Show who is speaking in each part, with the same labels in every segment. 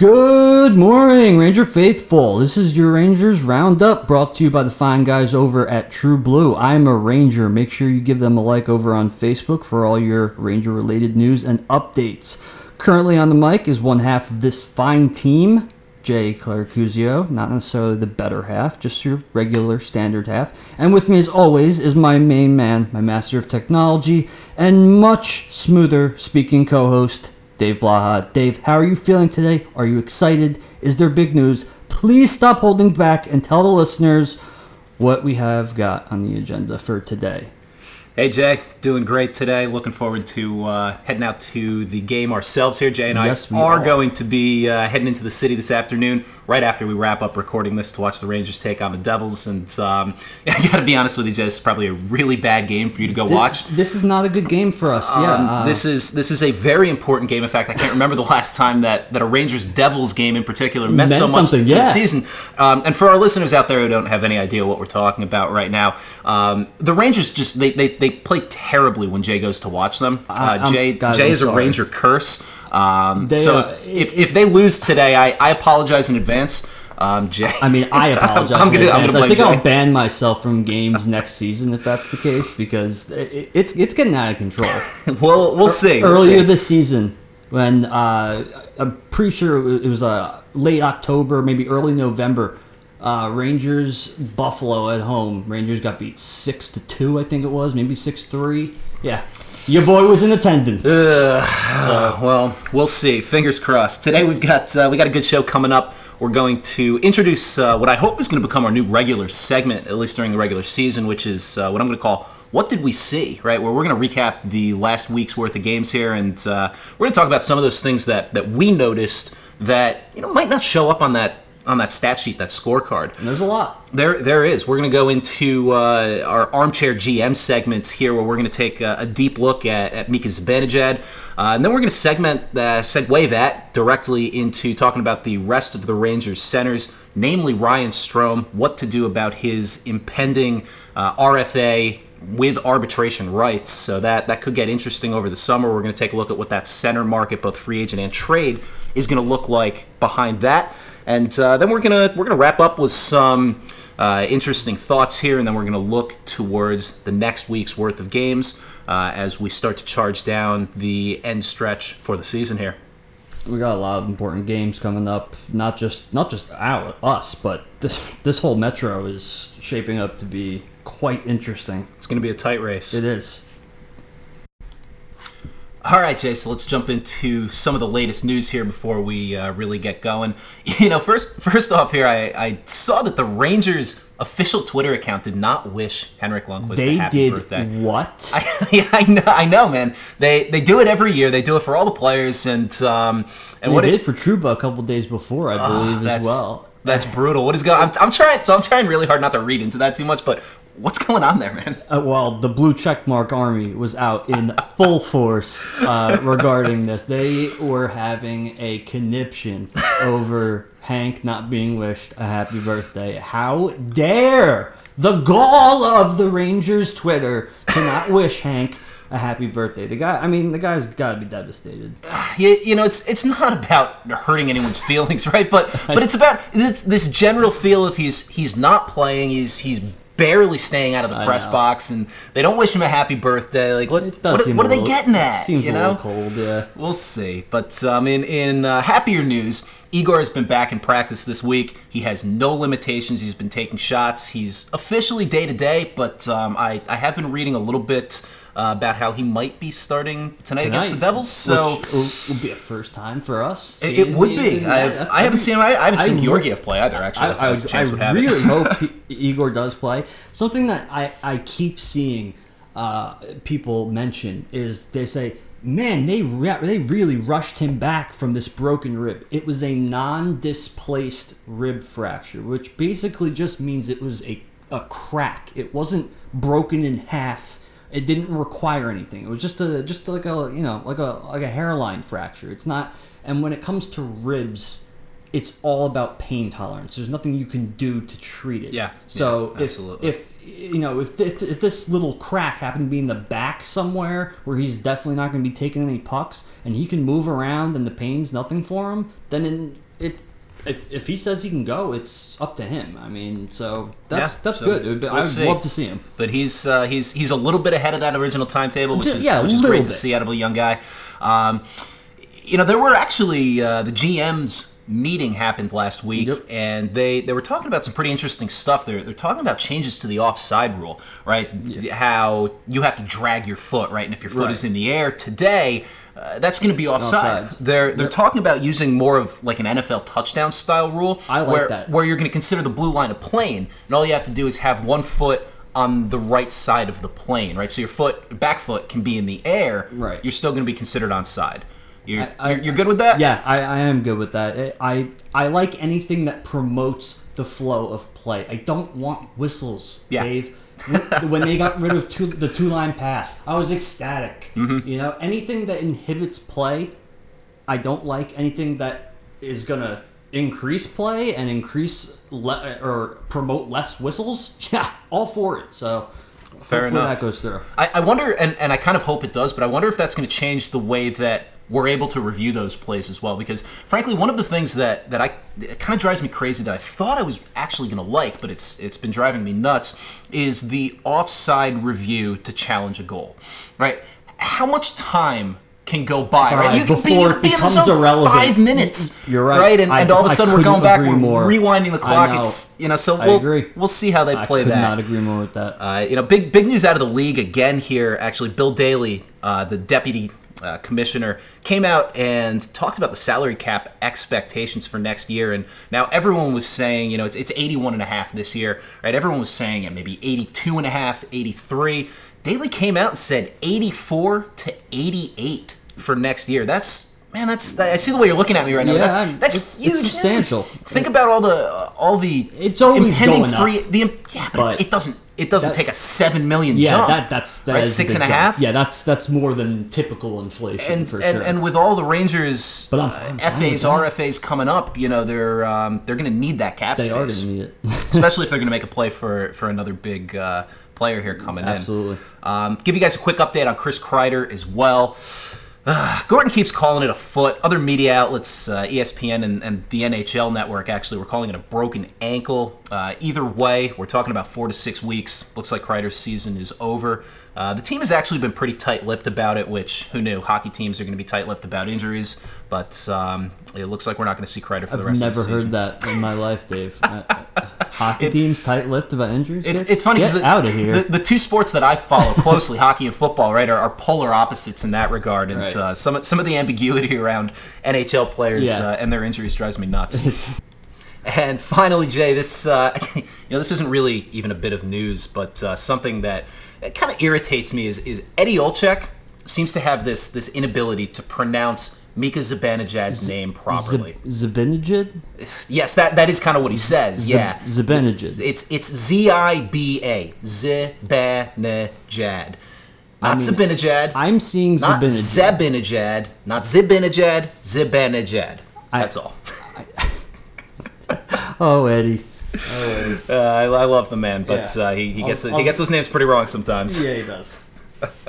Speaker 1: Good morning, Ranger Faithful. This is your Rangers Roundup brought to you by the fine guys over at True Blue. I'm a Ranger. Make sure you give them a like over on Facebook for all your Ranger related news and updates. Currently on the mic is one half of this fine team, Jay Claricuzio, not necessarily the better half, just your regular standard half. And with me, as always, is my main man, my master of technology, and much smoother speaking co host, Dave Blaha. Dave, how are you feeling today? Are you excited? Is there big news? Please stop holding back and tell the listeners what we have got on the agenda for today.
Speaker 2: Hey Jay, doing great today. Looking forward to uh, heading out to the game ourselves here. Jay and I
Speaker 1: Yes, we
Speaker 2: are,
Speaker 1: are.
Speaker 2: going to be uh, heading into the city this afternoon, right after we wrap up recording this to watch the Rangers take on the Devils. And um, I got to be honest with you, Jay, this is probably a really bad game for you to go
Speaker 1: This,
Speaker 2: watch.
Speaker 1: this is not a good game for us. yeah.
Speaker 2: Um,
Speaker 1: uh,
Speaker 2: this is this is a very important game. In fact, I can't remember the last time that, that a Rangers Devils game in particular meant,
Speaker 1: Meant
Speaker 2: so much to
Speaker 1: yeah.
Speaker 2: the season. Um, and for our listeners out there who don't have any idea what we're talking about right now, um, the Rangers just they, they, they play terribly when Jay goes to watch them. Uh,
Speaker 1: I'm-
Speaker 2: Jay
Speaker 1: guys,
Speaker 2: Jay
Speaker 1: I'm
Speaker 2: is a. Ranger curse. Um,
Speaker 1: They,
Speaker 2: so
Speaker 1: uh,
Speaker 2: if, if they lose today, I, I apologize in advance. Um, Jay,
Speaker 1: I mean, I apologize.
Speaker 2: I'm
Speaker 1: in
Speaker 2: gonna- I'm gonna
Speaker 1: I think
Speaker 2: blame
Speaker 1: I'll ban myself from games next season if that's the case because it, it's it's getting out of control.
Speaker 2: we'll we'll see. We'll
Speaker 1: Earlier
Speaker 2: see.
Speaker 1: this season, when uh, I'm pretty sure it was, it was uh, late October, maybe early November, uh, Rangers Buffalo at home. Rangers got beat six to two, I think it was, maybe six three. Yeah, your boy was in attendance.
Speaker 2: Uh, well, we'll see. Fingers crossed. Today we've got uh, we got a good show coming up. We're going to introduce uh, what I hope is going to become our new regular segment, at least during the regular season, which is uh, what I'm going to call "What Did We See?" Right, where we're going to recap the last week's worth of games here, and uh, we're going to talk about some of those things that that we noticed that you know might not show up on that on that stat sheet, that scorecard.
Speaker 1: And there's a lot.
Speaker 2: There, there is. We're going to go into uh, our armchair GM segments here, where we're going to take a, a deep look at, at Mika Zibanejad, uh, and then we're going to segment, uh, segue that directly into talking about the rest of the Rangers centers, namely Ryan Strome, what to do about his impending uh, RFA with arbitration rights. So that that could get interesting over the summer. We're going to take a look at what that center market, both free agent and trade, is going to look like behind that, and uh, then we're gonna we're gonna wrap up with some uh, interesting thoughts here, and then we're gonna look towards the next week's worth of games uh, as we start to charge down the end stretch for the season here.
Speaker 1: we got a lot of important games coming up. Not just not just our us, but this this whole metro is shaping up to be quite interesting.
Speaker 2: It's gonna be a tight race.
Speaker 1: It is.
Speaker 2: All right, Jay. So let's jump into some of the latest news here before we uh, really get going. You know, first first off, here I, I saw that the Rangers official Twitter account did not wish Henrik Lundqvist a
Speaker 1: They
Speaker 2: happy
Speaker 1: did
Speaker 2: birthday.
Speaker 1: what?
Speaker 2: I, yeah, I know, I know, man. They they do it every year. They do it for all the players, and um, and
Speaker 1: they
Speaker 2: what it-
Speaker 1: did for Trouba a couple days before, I believe, as well.
Speaker 2: That's brutal. What is going? I'm, I'm trying. So I'm trying really hard not to read into that too much. But what's going on there, man?
Speaker 1: Uh, well, the blue checkmark army was out in full force uh, regarding this. They were having a conniption over Hank not being wished a happy birthday. How dare the gall of the Rangers Twitter to not wish Hank a happy birthday? The guy, I mean, the guy's got to be devastated.
Speaker 2: You, you know, it's it's not about hurting anyone's feelings, right? But but it's about this, this general feel of he's he's not playing, he's he's barely staying out of the
Speaker 1: I
Speaker 2: press
Speaker 1: know.
Speaker 2: box, and they don't wish him a happy birthday. Like what what, what are they
Speaker 1: little-
Speaker 2: getting
Speaker 1: it
Speaker 2: at?
Speaker 1: Seems
Speaker 2: you
Speaker 1: a little cold, yeah.
Speaker 2: We'll see. But um, in in uh, happier news, Igor has been back in practice this week. He has no limitations. He's been taking shots. He's officially day to day, but um, I I have been reading a little bit uh, about how he might be starting tonight, against the Devils. So.
Speaker 1: which will, will be a first time for us.
Speaker 2: It, it would be. I've. I haven't seen him. I, I haven't
Speaker 1: I
Speaker 2: seen
Speaker 1: re-
Speaker 2: Georgiev play either. Actually,
Speaker 1: I, I,
Speaker 2: That's a
Speaker 1: I
Speaker 2: would
Speaker 1: really hope he, Igor does play. Something that I, I keep seeing uh, people mention is they say, "Man, they re- they really rushed him back from this broken rib. It was a non-displaced rib fracture, which basically just means it was a a crack. It wasn't broken in half." It didn't require anything. It was just a just like a you know like a like a hairline fracture. It's not. And when it comes to ribs, it's all about pain tolerance. There's nothing you can do to treat it.
Speaker 2: Yeah,
Speaker 1: So
Speaker 2: yeah,
Speaker 1: if if you know, if, if, if this little crack happened to be in the back somewhere where he's definitely not going to be taking any pucks and he can move around and the pain's nothing for him, then in, it. If, if he says he can go, it's up to him. I mean, so that's
Speaker 2: Yeah,
Speaker 1: that's
Speaker 2: so
Speaker 1: good. Would be-
Speaker 2: we'll
Speaker 1: I'd
Speaker 2: see.
Speaker 1: love to see him.
Speaker 2: But he's uh, he's he's a little bit ahead of that original timetable, which is
Speaker 1: yeah,
Speaker 2: which is great to see out of a young guy. Um, you know, there were actually uh, the GMs meeting happened last week,
Speaker 1: Yep.
Speaker 2: and they they were talking about some pretty interesting stuff. They're they're talking about changes to the offside rule, right? How you have to drag your foot, right? And if your foot
Speaker 1: Right.
Speaker 2: is in the air today. Uh, that's going to be offside.
Speaker 1: Offsides.
Speaker 2: They're they're
Speaker 1: Yep.
Speaker 2: talking about using more of like an NFL touchdown style rule,
Speaker 1: I like
Speaker 2: where,
Speaker 1: that.
Speaker 2: where you're going to consider the blue line a plane, and all you have to do is have one foot on the right side of the plane, right? So your foot, back foot, can be in the air.
Speaker 1: Right.
Speaker 2: You're still going to be considered onside. You're,
Speaker 1: I- I-
Speaker 2: you're, you're good with that?
Speaker 1: Yeah, I, I am good with that. I I like anything that promotes the flow of play. I don't want whistles,
Speaker 2: Yeah.
Speaker 1: Dave. When they got rid of two, the two line pass, I was ecstatic.
Speaker 2: Mm-hmm.
Speaker 1: You know, anything that inhibits play, I don't like. Anything that is gonna increase play and increase le- or promote less whistles, yeah, all for it. So
Speaker 2: Fair enough.
Speaker 1: that goes through.
Speaker 2: I, I wonder, and, and I kind of hope it does, but I wonder if that's going to change the way that we're able to review those plays as well. Because frankly, one of the things that that I it kind of drives me crazy that I thought I was actually going to like, but it's it's been driving me nuts, is the offside review to challenge a goal. Right? How much time? Can go by, right?
Speaker 1: Right,
Speaker 2: You can be,
Speaker 1: before
Speaker 2: you
Speaker 1: it
Speaker 2: can be
Speaker 1: becomes
Speaker 2: zone
Speaker 1: irrelevant.
Speaker 2: five minutes.
Speaker 1: You're right.
Speaker 2: And,
Speaker 1: I-
Speaker 2: and all of a sudden we're going back, we're
Speaker 1: more.
Speaker 2: rewinding the clock. It's you know, so we'll
Speaker 1: agree.
Speaker 2: we'll see how they play that.
Speaker 1: I could
Speaker 2: that.
Speaker 1: not agree more with that.
Speaker 2: Uh, you know, big big news out of the league again here. Actually, Bill Daly, uh, the deputy uh, commissioner, came out and talked about the salary cap expectations for next year. And now everyone was saying, you know, it's it's 81 and a half this year, right? Everyone was saying it maybe 82 and a half, 83. Daly came out and said 84 to 88 for next year. That's man, that's I see the way you're looking at me right now.
Speaker 1: Yeah,
Speaker 2: that's that's
Speaker 1: it's-
Speaker 2: huge.
Speaker 1: it's substantial.
Speaker 2: Think about all the all the
Speaker 1: It's always
Speaker 2: impending
Speaker 1: going up.
Speaker 2: free the im- yeah, but,
Speaker 1: But
Speaker 2: it, it doesn't it doesn't
Speaker 1: that-
Speaker 2: take a seven million
Speaker 1: Yeah,
Speaker 2: jump.
Speaker 1: that that's that
Speaker 2: right?
Speaker 1: is a
Speaker 2: and a half.
Speaker 1: Yeah, that's that's more than typical inflation
Speaker 2: and
Speaker 1: for
Speaker 2: and,
Speaker 1: sure.
Speaker 2: and with all the Rangers
Speaker 1: But I'm-
Speaker 2: uh,
Speaker 1: I'm with
Speaker 2: FAs. RFAs coming up, you know they're um, they're going to need that cap
Speaker 1: they are
Speaker 2: space,
Speaker 1: going to need it.
Speaker 2: especially if they're going to make a play for for another big uh, player here coming
Speaker 1: Absolutely.
Speaker 2: in. Um, give you guys a quick update on Chris Kreider as well. Gorton keeps calling it a foot. Other media outlets, uh, ESPN and, and the NHL Network, actually, were calling it a broken ankle. Uh, either way, we're talking about four to six weeks. Looks like Kreider's season is over. Uh, the team has actually been pretty tight-lipped about it, which who knew? Hockey teams are going to be tight-lipped about injuries, but um, it looks like we're not going to see Kreider for the
Speaker 1: I've
Speaker 2: rest of the season.
Speaker 1: Never heard that in my life, Dave. Hockey teams tight-lipped about injuries.
Speaker 2: It's, it's funny
Speaker 1: Get
Speaker 2: because
Speaker 1: out of here.
Speaker 2: The, the two sports that I follow closely, hockey and football, right, are, are polar opposites in that regard. And
Speaker 1: Right.
Speaker 2: uh, some some of the ambiguity around NHL players
Speaker 1: Yeah.
Speaker 2: uh, and their injuries drives me nuts. and finally, Jay, this uh, you know this isn't really even a bit of news, but uh, something that kind of irritates me is is Eddie Olczyk seems to have this this inability to pronounce Mika Zibanejad's name properly.
Speaker 1: Z- Zabinajid?
Speaker 2: Yes, that that is kind of what he says.
Speaker 1: Zib-
Speaker 2: yeah,
Speaker 1: Zibanejad.
Speaker 2: It's it's Z I B A Zibanejad, not
Speaker 1: mean,
Speaker 2: Zibanejad,
Speaker 1: I'm seeing
Speaker 2: not
Speaker 1: Zabinajid.
Speaker 2: Zebinejad, not Zibanejad.
Speaker 1: I-
Speaker 2: That's all.
Speaker 1: Oh, Eddie.
Speaker 2: Uh, I, I love the man, but
Speaker 1: Yeah.
Speaker 2: uh, he, he gets
Speaker 1: I'll-
Speaker 2: he
Speaker 1: I'll-
Speaker 2: gets those names pretty wrong sometimes.
Speaker 1: Yeah, he does.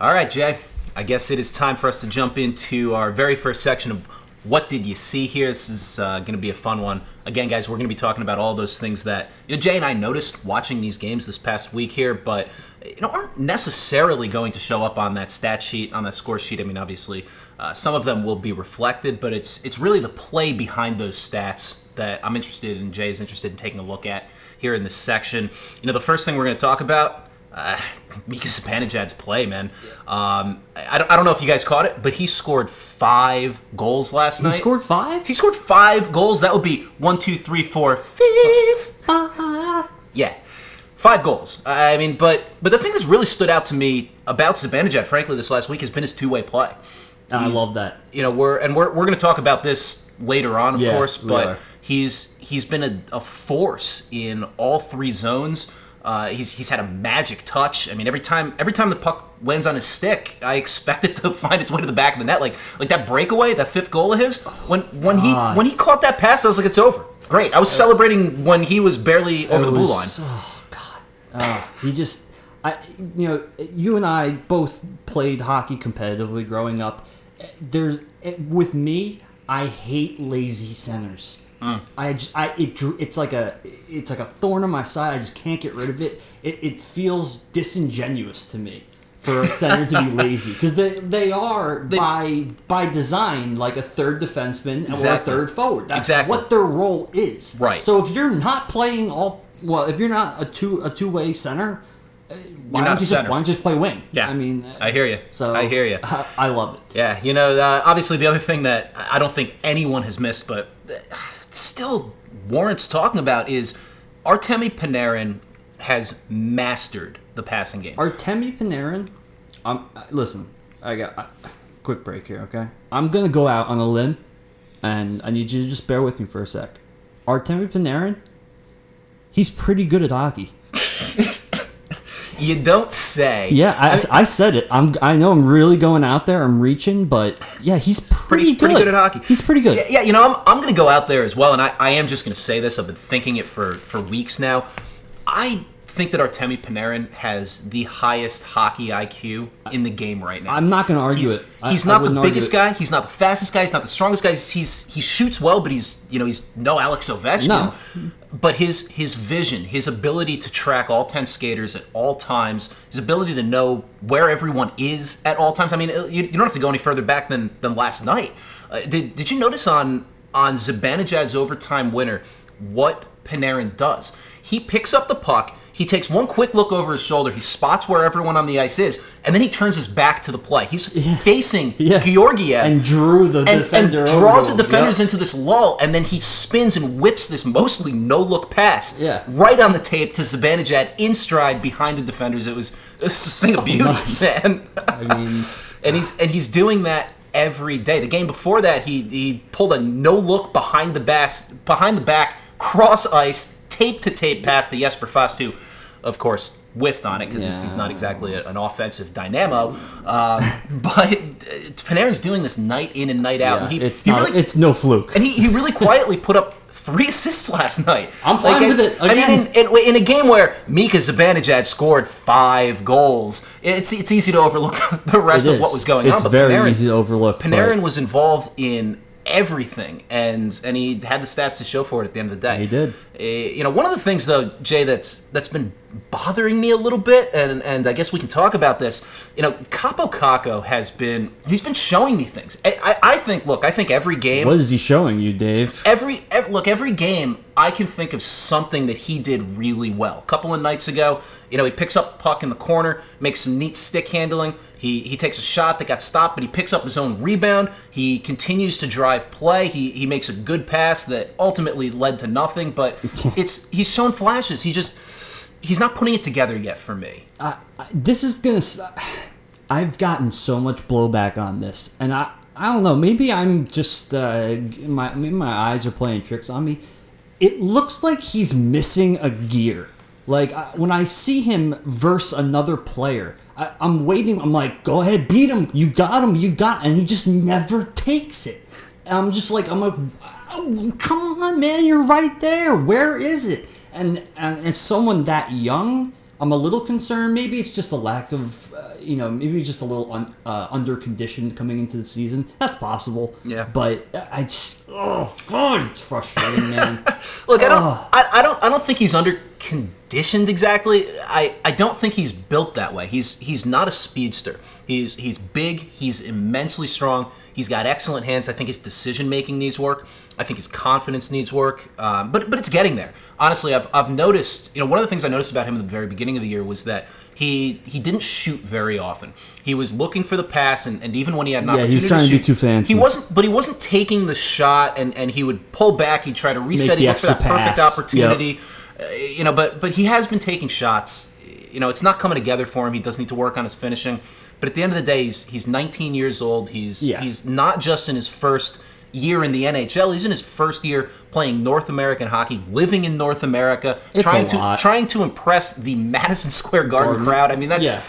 Speaker 2: All right, Jay. I guess it is time for us to jump into our very first section of what did you see here. This is uh, going to be a fun one. Again, guys, we're going to be talking about all those things that you know Jay and I noticed watching these games this past week here, but you know aren't necessarily going to show up on that stat sheet, on that score sheet. I mean, obviously, uh, some of them will be reflected, but it's it's really the play behind those stats that I'm interested in. Jay is interested in taking a look at here in this section. You know, the first thing we're going to talk about uh, Mika Zibanejad's play, man. Um, I, don't, I don't know if you guys caught it, but he scored five goals last
Speaker 1: He
Speaker 2: night.
Speaker 1: He scored five?
Speaker 2: He scored five goals. That would be one, two, three, four, five. Yeah, five goals. I mean, but but the thing that's really stood out to me about Zibanejad, frankly, this last week has been his two-way play.
Speaker 1: I
Speaker 2: He's-
Speaker 1: love that.
Speaker 2: You know, we're and we're, we're going to talk about this later on, of
Speaker 1: Yeah,
Speaker 2: course, but he's he's been a, a force in all three zones. Uh, he's he's had a magic touch. I mean, every time every time the puck lands on his stick, I expect it to find its way to the back of the net. Like like that breakaway, that fifth goal of his. When when
Speaker 1: God.
Speaker 2: he when he caught that pass, I was like, it's over. great. I was celebrating when he was barely over the blue
Speaker 1: was-
Speaker 2: line.
Speaker 1: Oh uh, he just, I, you know, you and I both played hockey competitively growing up. There's with me, I hate lazy centers.
Speaker 2: Mm.
Speaker 1: I just, I it, it's like a, it's like a thorn on my side. I just can't get rid of it. It, it feels disingenuous to me for a center to be lazy because they they are by by design like a third defenseman or a third forward. That's
Speaker 2: Exactly.
Speaker 1: what their role is.
Speaker 2: Right.
Speaker 1: So if you're not playing all well, if you're not a two a two way center, uh, why don't you just why don't you just play wing?
Speaker 2: Yeah,
Speaker 1: I mean,
Speaker 2: I hear you.
Speaker 1: So
Speaker 2: I hear you.
Speaker 1: I, I love it.
Speaker 2: Yeah, you know, uh, obviously the other thing that I don't think anyone has missed, but still warrants talking about is Artemi Panarin has mastered the passing game.
Speaker 1: Artemi Panarin, um, listen, I got uh, quick break here, okay? I'm gonna go out on a limb, and I need you to just bear with me for a sec. Artemi Panarin, he's pretty good at hockey.
Speaker 2: you don't say.
Speaker 1: Yeah, I,
Speaker 2: mean,
Speaker 1: I, said it. I'm. I know I'm really going out there. I'm reaching, but yeah, he's pretty,
Speaker 2: pretty, pretty good at hockey.
Speaker 1: He's pretty good.
Speaker 2: Yeah, yeah, you know, I'm, I'm going to go out there as well, and I, I am just going to say this. I've been thinking it for, for weeks now. I think that Artemi Panarin has the highest hockey IQ in the game right now.
Speaker 1: I'm not gonna argue
Speaker 2: he's,
Speaker 1: it. I-
Speaker 2: He's not the biggest guy. He's not the fastest guy. He's not the strongest guy. He's, he's he shoots well, but he's you know he's no Alex Ovechkin.
Speaker 1: No.
Speaker 2: But his his vision, his ability to track all ten skaters at all times, his ability to know where everyone is at all times. I mean, you, you don't have to go any further back than than last night. Uh, did did you notice on on Zibanejad's overtime winner what Panarin does? He picks up the puck. He takes one quick look over his shoulder. He spots where everyone on the ice is, and then he turns his back to the play. He's facing
Speaker 1: Yeah.
Speaker 2: Georgiev
Speaker 1: And drew the
Speaker 2: and, and
Speaker 1: defender over
Speaker 2: draws the defenders
Speaker 1: Yep.
Speaker 2: into this lull, and then he spins and whips this mostly no look pass
Speaker 1: Yeah.
Speaker 2: right on the tape to Zibanejad in stride behind the defenders. It was, it was a thing
Speaker 1: So
Speaker 2: of beauty,
Speaker 1: nice.
Speaker 2: man.
Speaker 1: I mean,
Speaker 2: and he's and he's doing that every day. The game before that, he he pulled a no look behind the bass behind the back cross ice tape to tape pass to Jesper Fast, who, of course, whiffed on it because he's, he's not exactly a- an offensive dynamo. Um, but uh, Panarin's doing this night in and night out.
Speaker 1: yeah,
Speaker 2: and he,
Speaker 1: it's
Speaker 2: he
Speaker 1: not.
Speaker 2: really,
Speaker 1: it's no fluke.
Speaker 2: and he, he really quietly put up three assists last night.
Speaker 1: I'm fine
Speaker 2: I-
Speaker 1: with it.
Speaker 2: I mean, in, in, in a game where Mika Zibanejad scored five goals, it's it's easy to overlook the rest of what was going
Speaker 1: it's
Speaker 2: on. But
Speaker 1: very
Speaker 2: Panarin,
Speaker 1: easy to overlook.
Speaker 2: Panarin was involved in everything, and and he had the stats to show for it at the end of the day.
Speaker 1: He did.
Speaker 2: Eh, you know, one of the things though, Jay, that's that's been bothering me a little bit, and and I guess we can talk about this. You know, Kaapo Kakko has been he's been showing me things. I, I, I think, look, I think every game
Speaker 1: What is he showing you, Dave?
Speaker 2: every, ev look every game I can think of something that he did really well. A couple of nights ago, you know, he picks up the puck in the corner, makes some neat stick handling. He he takes a shot that got stopped, but he picks up his own rebound. He continues to drive play. He he makes a good pass that ultimately led to nothing, but it's he's shown flashes. He just he's not putting it together yet for me.
Speaker 1: I, this is gonna. I've gotten so much blowback on this, and I I don't know. Maybe I'm just uh, my maybe my eyes are playing tricks on me. It looks like he's missing a gear. Like I, when I see him verse another player, I, I'm waiting. I'm like, go ahead, beat him. You got him. You got, and he just never takes it. And I'm just like, I'm like, oh, come on, man, you're right there. Where is it? And and as someone that young, I'm a little concerned. Maybe it's just a lack of, uh, you know, maybe just a little un, uh, under conditioned coming into the season. That's possible.
Speaker 2: Yeah.
Speaker 1: But I just, oh god, it's frustrating, man.
Speaker 2: Look, I don't. I, I don't, I don't think he's under conditioned exactly. I, I don't think he's built that way. He's, he's not a speedster. He's, he's big. He's immensely strong. He's got excellent hands. I think his decision making needs work. I think his confidence needs work. Um, but, but it's getting there. Honestly, I've, I've noticed. You know, one of the things I noticed about him in the very beginning of the year was that he, he didn't shoot very often. He was looking for the pass, and, and even when he had an
Speaker 1: Yeah, he was
Speaker 2: opportunity
Speaker 1: trying to
Speaker 2: to
Speaker 1: be too fancy.
Speaker 2: he wasn't but he wasn't taking the shot and, and he would pull back he'd try to reset
Speaker 1: the
Speaker 2: he'd look for that
Speaker 1: extra
Speaker 2: perfect opportunity uh, Uh, you know but but he has been taking shots. You know it's not coming together for him. He does need to work on his finishing. But at the end of the day he's he's 19 years old. He's
Speaker 1: Yeah.
Speaker 2: he's not just in his first year in the NHL he's in his first year playing North American hockey living in North America
Speaker 1: It's
Speaker 2: trying to trying to impress the Madison Square Garden,
Speaker 1: Garden.
Speaker 2: crowd. I mean that's
Speaker 1: Yeah.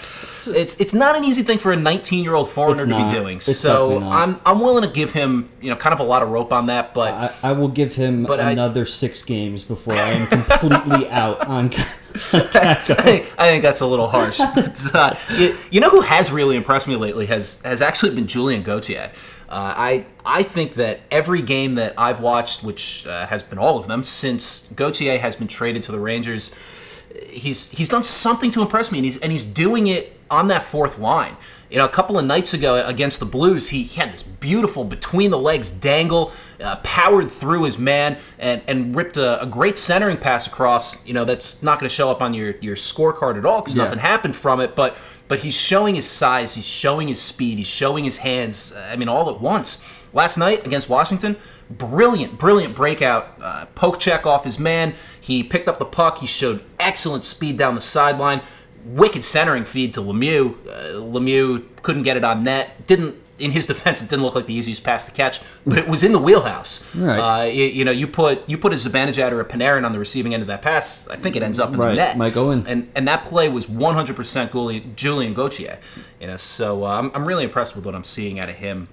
Speaker 2: It's it's not an easy thing for a 19 year old foreigner to be doing.
Speaker 1: It's
Speaker 2: so. I'm I'm willing to give him you know kind of a lot of rope on that, but
Speaker 1: I, I will give him
Speaker 2: But I-
Speaker 1: another six games before I am completely out on.
Speaker 2: I think, I think that's a little harsh. But, uh, you, you know who has really impressed me lately has has actually been Julien Gauthier. Uh, I I think that every game that I've watched, which uh, has been all of them since Gauthier has been traded to the Rangers, he's he's done something to impress me, and he's and he's doing it on that fourth line. You know, a couple of nights ago against the Blues, he, he had this beautiful between the legs dangle, uh, powered through his man, and, and ripped a, a great centering pass across. You know, that's not going to show up on your, your scorecard at all because
Speaker 1: Yeah.
Speaker 2: nothing happened from it. But but he's showing his size, he's showing his speed, he's showing his hands. I mean, all at once. Last night against Washington, brilliant, brilliant breakout. Uh, poke check off his man. He picked up the puck. He showed excellent speed down the sideline. Wicked centering feed to Lemieux. Uh, Lemieux couldn't get it on net. Didn't, in his defense, it didn't look like the easiest pass to catch, but it was in the wheelhouse.
Speaker 1: Right.
Speaker 2: Uh, you, you know, you put you put a Zibanejad or a Panarin on the receiving end of that pass. I think it ends up in
Speaker 1: Right,
Speaker 2: the net.
Speaker 1: might go in.
Speaker 2: And and that play was 100% Julien, Julien Gauthier. You know, so uh, I'm, I'm really impressed with what I'm seeing out of him.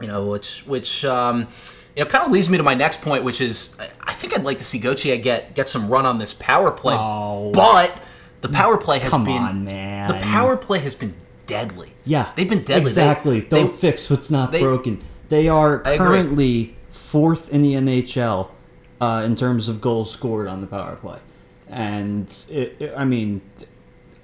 Speaker 2: You know, which which um, you know kind of leads me to my next point, which is I- I think I'd like to see Gauthier get get some run on this power play.
Speaker 1: Oh.
Speaker 2: But the power play has
Speaker 1: Come
Speaker 2: been
Speaker 1: on, man.
Speaker 2: the power play has been deadly.
Speaker 1: Yeah,
Speaker 2: they've been deadly.
Speaker 1: Exactly.
Speaker 2: they-
Speaker 1: Don't fix what's not
Speaker 2: they-
Speaker 1: broken. They are currently fourth in the NHL uh, in terms of goals scored on the power play, and it, it- I mean,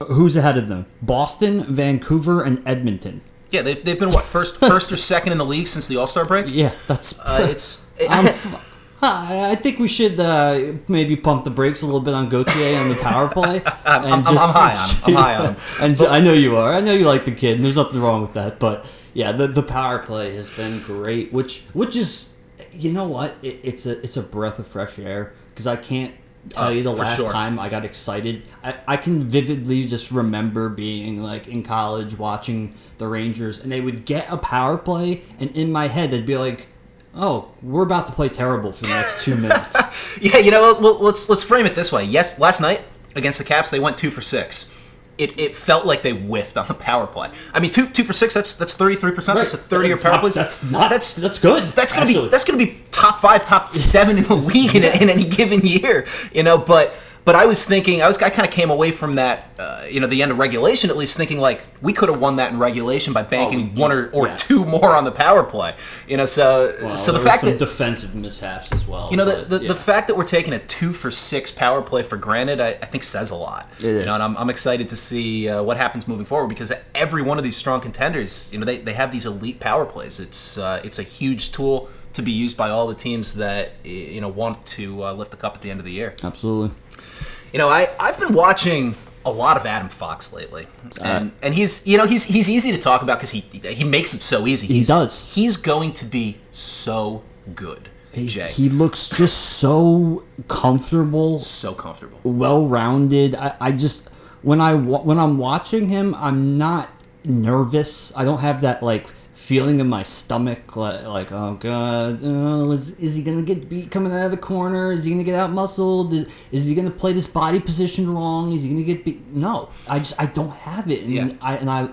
Speaker 1: who's ahead of them? Boston, Vancouver, and Edmonton.
Speaker 2: yeah, they've, they've been what first first or second in the league since the All Star break.
Speaker 1: Yeah, that's.
Speaker 2: Uh, it's
Speaker 1: I'm f- I I think we should uh, maybe pump the brakes a little bit on Gauthier on the power play.
Speaker 2: I'm-
Speaker 1: and
Speaker 2: I'm- I'm high on. I'm high on
Speaker 1: and ju- I know you are. I know you like the kid. And there's nothing wrong with that. But yeah, the, the power play has been great. Which which is, you know what? It, it's a it's a breath of fresh air because I can't tell
Speaker 2: Oh,
Speaker 1: you the last
Speaker 2: sure.
Speaker 1: time I got excited. I, I can vividly just remember being like in college watching the Rangers and they would get a power play and in my head they'd be like, "Oh, we're about to play terrible for the next two minutes."
Speaker 2: Yeah, you know, well, let's let's frame it this way. Yes, last night against the Caps, they went two for six. It, it felt like they whiffed on the power play. I mean, two two for six. That's that's thirty three percent. That's a thirty year power
Speaker 1: not-
Speaker 2: play.
Speaker 1: That's not.
Speaker 2: That's
Speaker 1: That's good.
Speaker 2: that's gonna
Speaker 1: actually.
Speaker 2: be that's gonna be top five, top seven in the league in, in any given year. You know, but but I was thinking, I was I kind of came away from that, uh, you know, the end of regulation at least thinking like we could have won that in regulation by banking
Speaker 1: Oh,
Speaker 2: one or, or
Speaker 1: yes.
Speaker 2: two more on the power play. You know, so
Speaker 1: Well,
Speaker 2: so the fact that
Speaker 1: defensive mishaps as well.
Speaker 2: you know, the,
Speaker 1: but,
Speaker 2: the,
Speaker 1: yeah.
Speaker 2: the fact that we're taking a two for six power play for granted, I, I think says a lot.
Speaker 1: It
Speaker 2: You
Speaker 1: is.
Speaker 2: know, and I'm, I'm excited to see uh, what happens moving forward because every one of these strong contenders, you know, they, they have these elite power plays. It's uh, it's a huge tool to be used by all the teams that you know want to uh, lift the cup at the end of the year.
Speaker 1: absolutely.
Speaker 2: You know, I I've been watching a lot of Adam Fox lately, and and he's you know he's he's easy to talk about because he he makes it so easy. He
Speaker 1: does.
Speaker 2: He's going to be so good,
Speaker 1: He,
Speaker 2: Jay.
Speaker 1: he looks just so comfortable,
Speaker 2: so comfortable.
Speaker 1: well rounded. I, I just when I when I'm watching him, I'm not nervous. I don't have that like feeling in my stomach like, like oh god uh, is, is he gonna get beat coming out of the corner is he gonna get out muscled is, is he gonna play this body position wrong is he gonna get beat no i just i don't have it and
Speaker 2: Yeah.
Speaker 1: i and i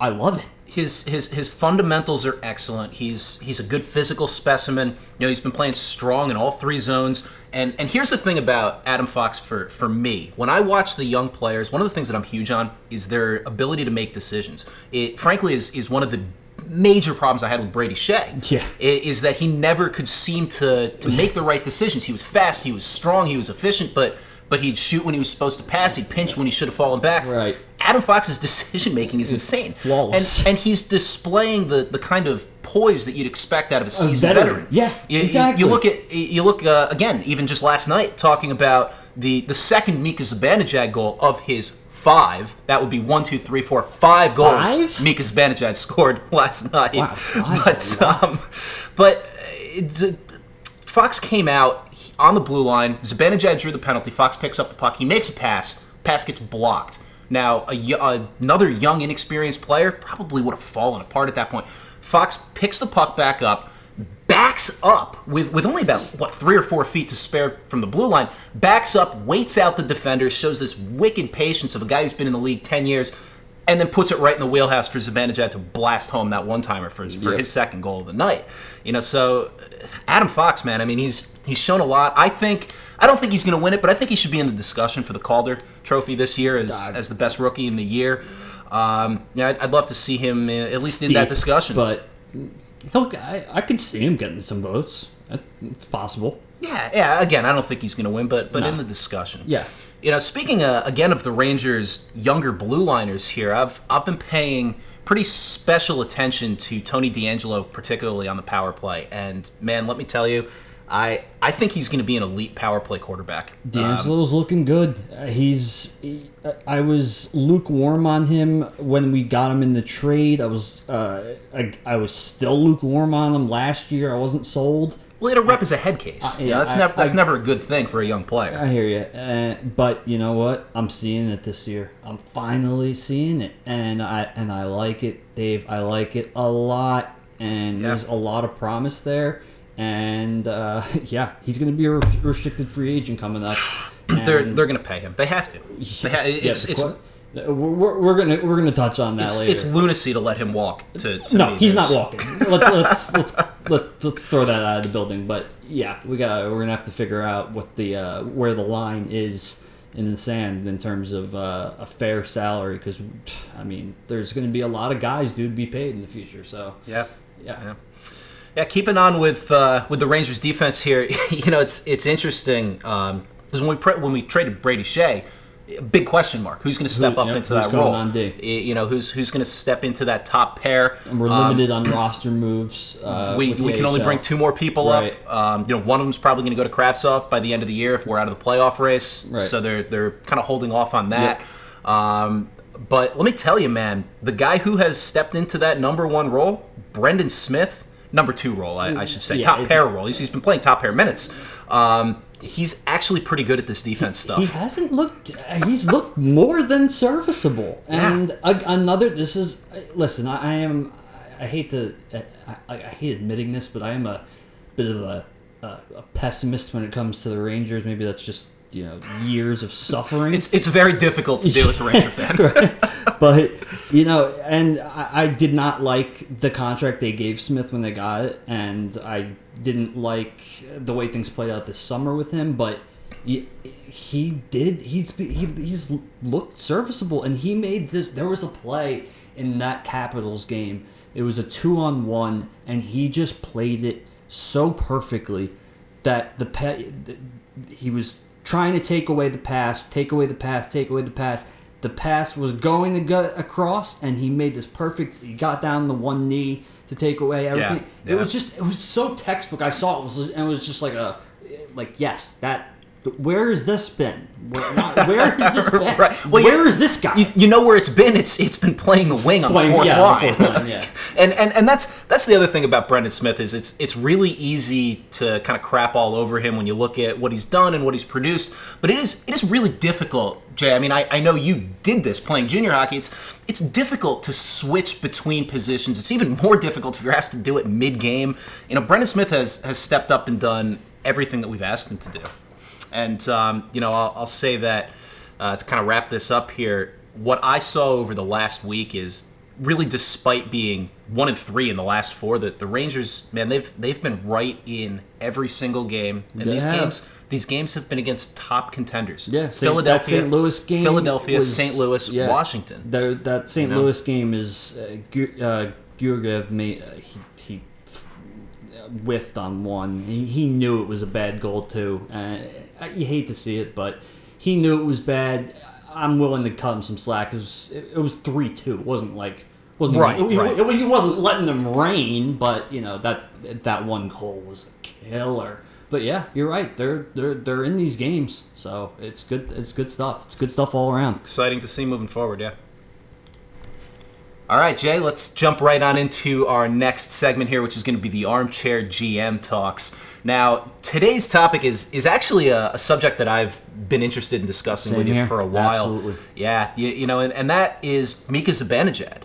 Speaker 1: i love it
Speaker 2: his his his fundamentals are excellent. He's he's a good physical specimen. You know, he's been playing strong in all three zones. And and here's the thing about Adam Fox for for me. When I watch the young players, one of the things that I'm huge on is their ability to make decisions. It frankly is is one of the major problems I had with Brady Skjei.
Speaker 1: Yeah.
Speaker 2: Is that he never could seem to to make the right decisions. He was fast, he was strong, he was efficient, but but he'd shoot when he was supposed to pass, he'd pinch when he should have fallen back.
Speaker 1: Right.
Speaker 2: Adam Fox's decision making is insane.
Speaker 1: flawless.
Speaker 2: And and he's displaying the, the kind of poise that you'd expect out of a seasoned
Speaker 1: veteran.
Speaker 2: veteran.
Speaker 1: Yeah,
Speaker 2: you, you-
Speaker 1: exactly.
Speaker 2: You, look at you look uh, again, even just last night, talking about the the second Mika Zibanejad goal of his five. That would be one, two, three, four, five goals.
Speaker 1: Five?
Speaker 2: Mika Zibanejad scored last night.
Speaker 1: Wow, five
Speaker 2: but um, but uh, it's- Fox came out on the blue line. Zibanejad drew the penalty. Fox picks up the puck. He makes a pass. Pass gets blocked. Now, a, another young, inexperienced player probably would have fallen apart at that point. Fox picks the puck back up, backs up with, with only about, what, three or four feet to spare from the blue line, backs up, waits out the defender, shows this wicked patience of a guy who's been in the league 10 years, and then puts it right in the wheelhouse for Zibanejad to blast home that one timer for his, for
Speaker 1: Yeah.
Speaker 2: his second goal of the night. You know, so uh, Adam Fox, man, I mean, he's he's shown a lot. I think I don't think he's going to win it, but I think he should be in the discussion for the Calder Trophy this year as,
Speaker 1: God.
Speaker 2: as the best rookie in the year. Um, yeah, I'd, I'd love to see him in, at least in that discussion.
Speaker 1: But he'll. I, I could see him getting some votes. It's possible.
Speaker 2: Yeah, yeah. Again, I don't think he's going to win, but but
Speaker 1: No.
Speaker 2: in the discussion.
Speaker 1: Yeah.
Speaker 2: You know, speaking uh, again of the Rangers' younger blue liners here, I've I've been paying pretty special attention to Tony DeAngelo, particularly on the power play. And man, let me tell you, I I think he's going to be an elite power play quarterback. Um,
Speaker 1: DeAngelo's looking good. Uh, he's. He, I was lukewarm on him when we got him in the trade. I was. Uh, I, I was still lukewarm on him last year. I wasn't sold.
Speaker 2: Well, it'll rep as a head case. You know,
Speaker 1: yeah,
Speaker 2: that's
Speaker 1: I-
Speaker 2: never that's
Speaker 1: I-
Speaker 2: never a good thing for a young player.
Speaker 1: I hear you, uh, but you know what? I'm seeing it this year. I'm finally seeing it, and I and I like it, Dave. I like it a lot, and
Speaker 2: Yeah.
Speaker 1: there's a lot of promise there. And uh, yeah, he's going to be a restricted free agent coming up.
Speaker 2: they're they're going to pay him. They have to. They ha-
Speaker 1: yeah,
Speaker 2: it's,
Speaker 1: the
Speaker 2: it's,
Speaker 1: que- we're, we're, gonna we're gonna touch on that
Speaker 2: it's,
Speaker 1: later.
Speaker 2: it's lunacy to let him walk. To, to
Speaker 1: no, he's not walking. let's let's let's let, let's throw that out of the building. But yeah, we got we're gonna have to figure out what the uh, where the line is in the sand in terms of uh, a fair salary because I mean there's gonna be a lot of guys due to be paid in the future. So
Speaker 2: Yeah.
Speaker 1: yeah,
Speaker 2: Yeah. Yeah, keeping on with uh, with the Rangers defense here, you know it's it's interesting because when we pre- when we traded Brady Skjei, big question mark: who's going to step up
Speaker 1: yep,
Speaker 2: into that role?
Speaker 1: on D?
Speaker 2: Y- You know who's who's going to step into that top pair?
Speaker 1: and we're
Speaker 2: Um,
Speaker 1: limited on roster moves. Uh,
Speaker 2: we, we can only bring two more people
Speaker 1: Right.
Speaker 2: up. Um, you know, one of them's probably going to go to Kravtsov by the end of the year if we're out of the playoff race.
Speaker 1: Right.
Speaker 2: So they're they're kind of holding off on that. Um, but let me tell you, man, the guy who has stepped into that number one role, Brendan Smith, number two role, I, I should say,
Speaker 1: Yeah,
Speaker 2: top pair role. He's, he's been playing top pair minutes. Um, he's actually pretty good at this defense stuff.
Speaker 1: He hasn't looked. He's looked more than serviceable. And a, another. This is. Listen, I, I am. I hate to. I, I hate admitting this, but I am a bit of a, a, a pessimist when it comes to the Rangers. Maybe that's just you know years of suffering.
Speaker 2: it's it's very difficult to do as a Ranger fan.
Speaker 1: but you know, and I, I did not like the contract they gave Smith when they got it, and I didn't like the way things played out this summer with him. But he, he did. He's he, he's looked serviceable, and he made this. There was a play in that Capitals game. It was a two on one, and he just played it so perfectly that the pe- he was trying to take away the pass, take away the pass, take away the pass. The pass was going to go across, and he made this perfect. He got down the one knee to take away everything.
Speaker 2: Yeah,
Speaker 1: It was just, it was so textbook. I saw it was, and it was just like a, like yes, that. But where has this been? Where, not, where has this been?
Speaker 2: Right. Well,
Speaker 1: where is this guy?
Speaker 2: You, you know where it's been? It's it's been playing the wing on
Speaker 1: Playing-
Speaker 2: the fourth
Speaker 1: yeah, on the fourth line, yeah.
Speaker 2: and, and and that's that's the other thing about Brendan Smith is it's it's really easy to kind of crap all over him when you look at what he's done and what he's produced. But it is it is really difficult, Jay. I mean, I, I know you did this playing junior hockey. It's it's difficult to switch between positions. It's even more difficult if you're asked to do it mid game. You know, Brendan Smith has has stepped up and done everything that we've asked him to do. And um, you know, I'll, I'll say that uh, to kind of wrap this up here. What I saw over the last week is really, despite being one and three in the last four, that the Rangers, man, they've they've been right in every single game, and
Speaker 1: They
Speaker 2: these
Speaker 1: have.
Speaker 2: games these games have been against top contenders.
Speaker 1: Yeah, Saint, that St. Louis game.
Speaker 2: Philadelphia, St. Louis,
Speaker 1: yeah.
Speaker 2: Washington.
Speaker 1: The, that St.
Speaker 2: You know?
Speaker 1: Louis game is uh, Gu- uh, made uh, he, he whiffed on one. He, he knew it was a bad goal too. Uh, you hate to see it, but he knew it was bad. I'm willing to cut him some slack. 'cause It was, it was three two. It wasn't like wasn't
Speaker 2: Right,
Speaker 1: He,
Speaker 2: right.
Speaker 1: It, he wasn't letting them rain, but you know that that one goal was a killer. But yeah, you're right. They're they're they're in these games, so it's good. It's good stuff. It's good stuff all around.
Speaker 2: Exciting to see moving forward, yeah. All right, Jay, let's jump right on into our next segment here, which is going to be the armchair GM talks. Now, today's topic is is actually a, a subject that I've been interested in discussing
Speaker 1: Same
Speaker 2: with you
Speaker 1: here.
Speaker 2: for a while.
Speaker 1: Absolutely.
Speaker 2: Yeah, you, you know, and, and that is Mika Zibanejad.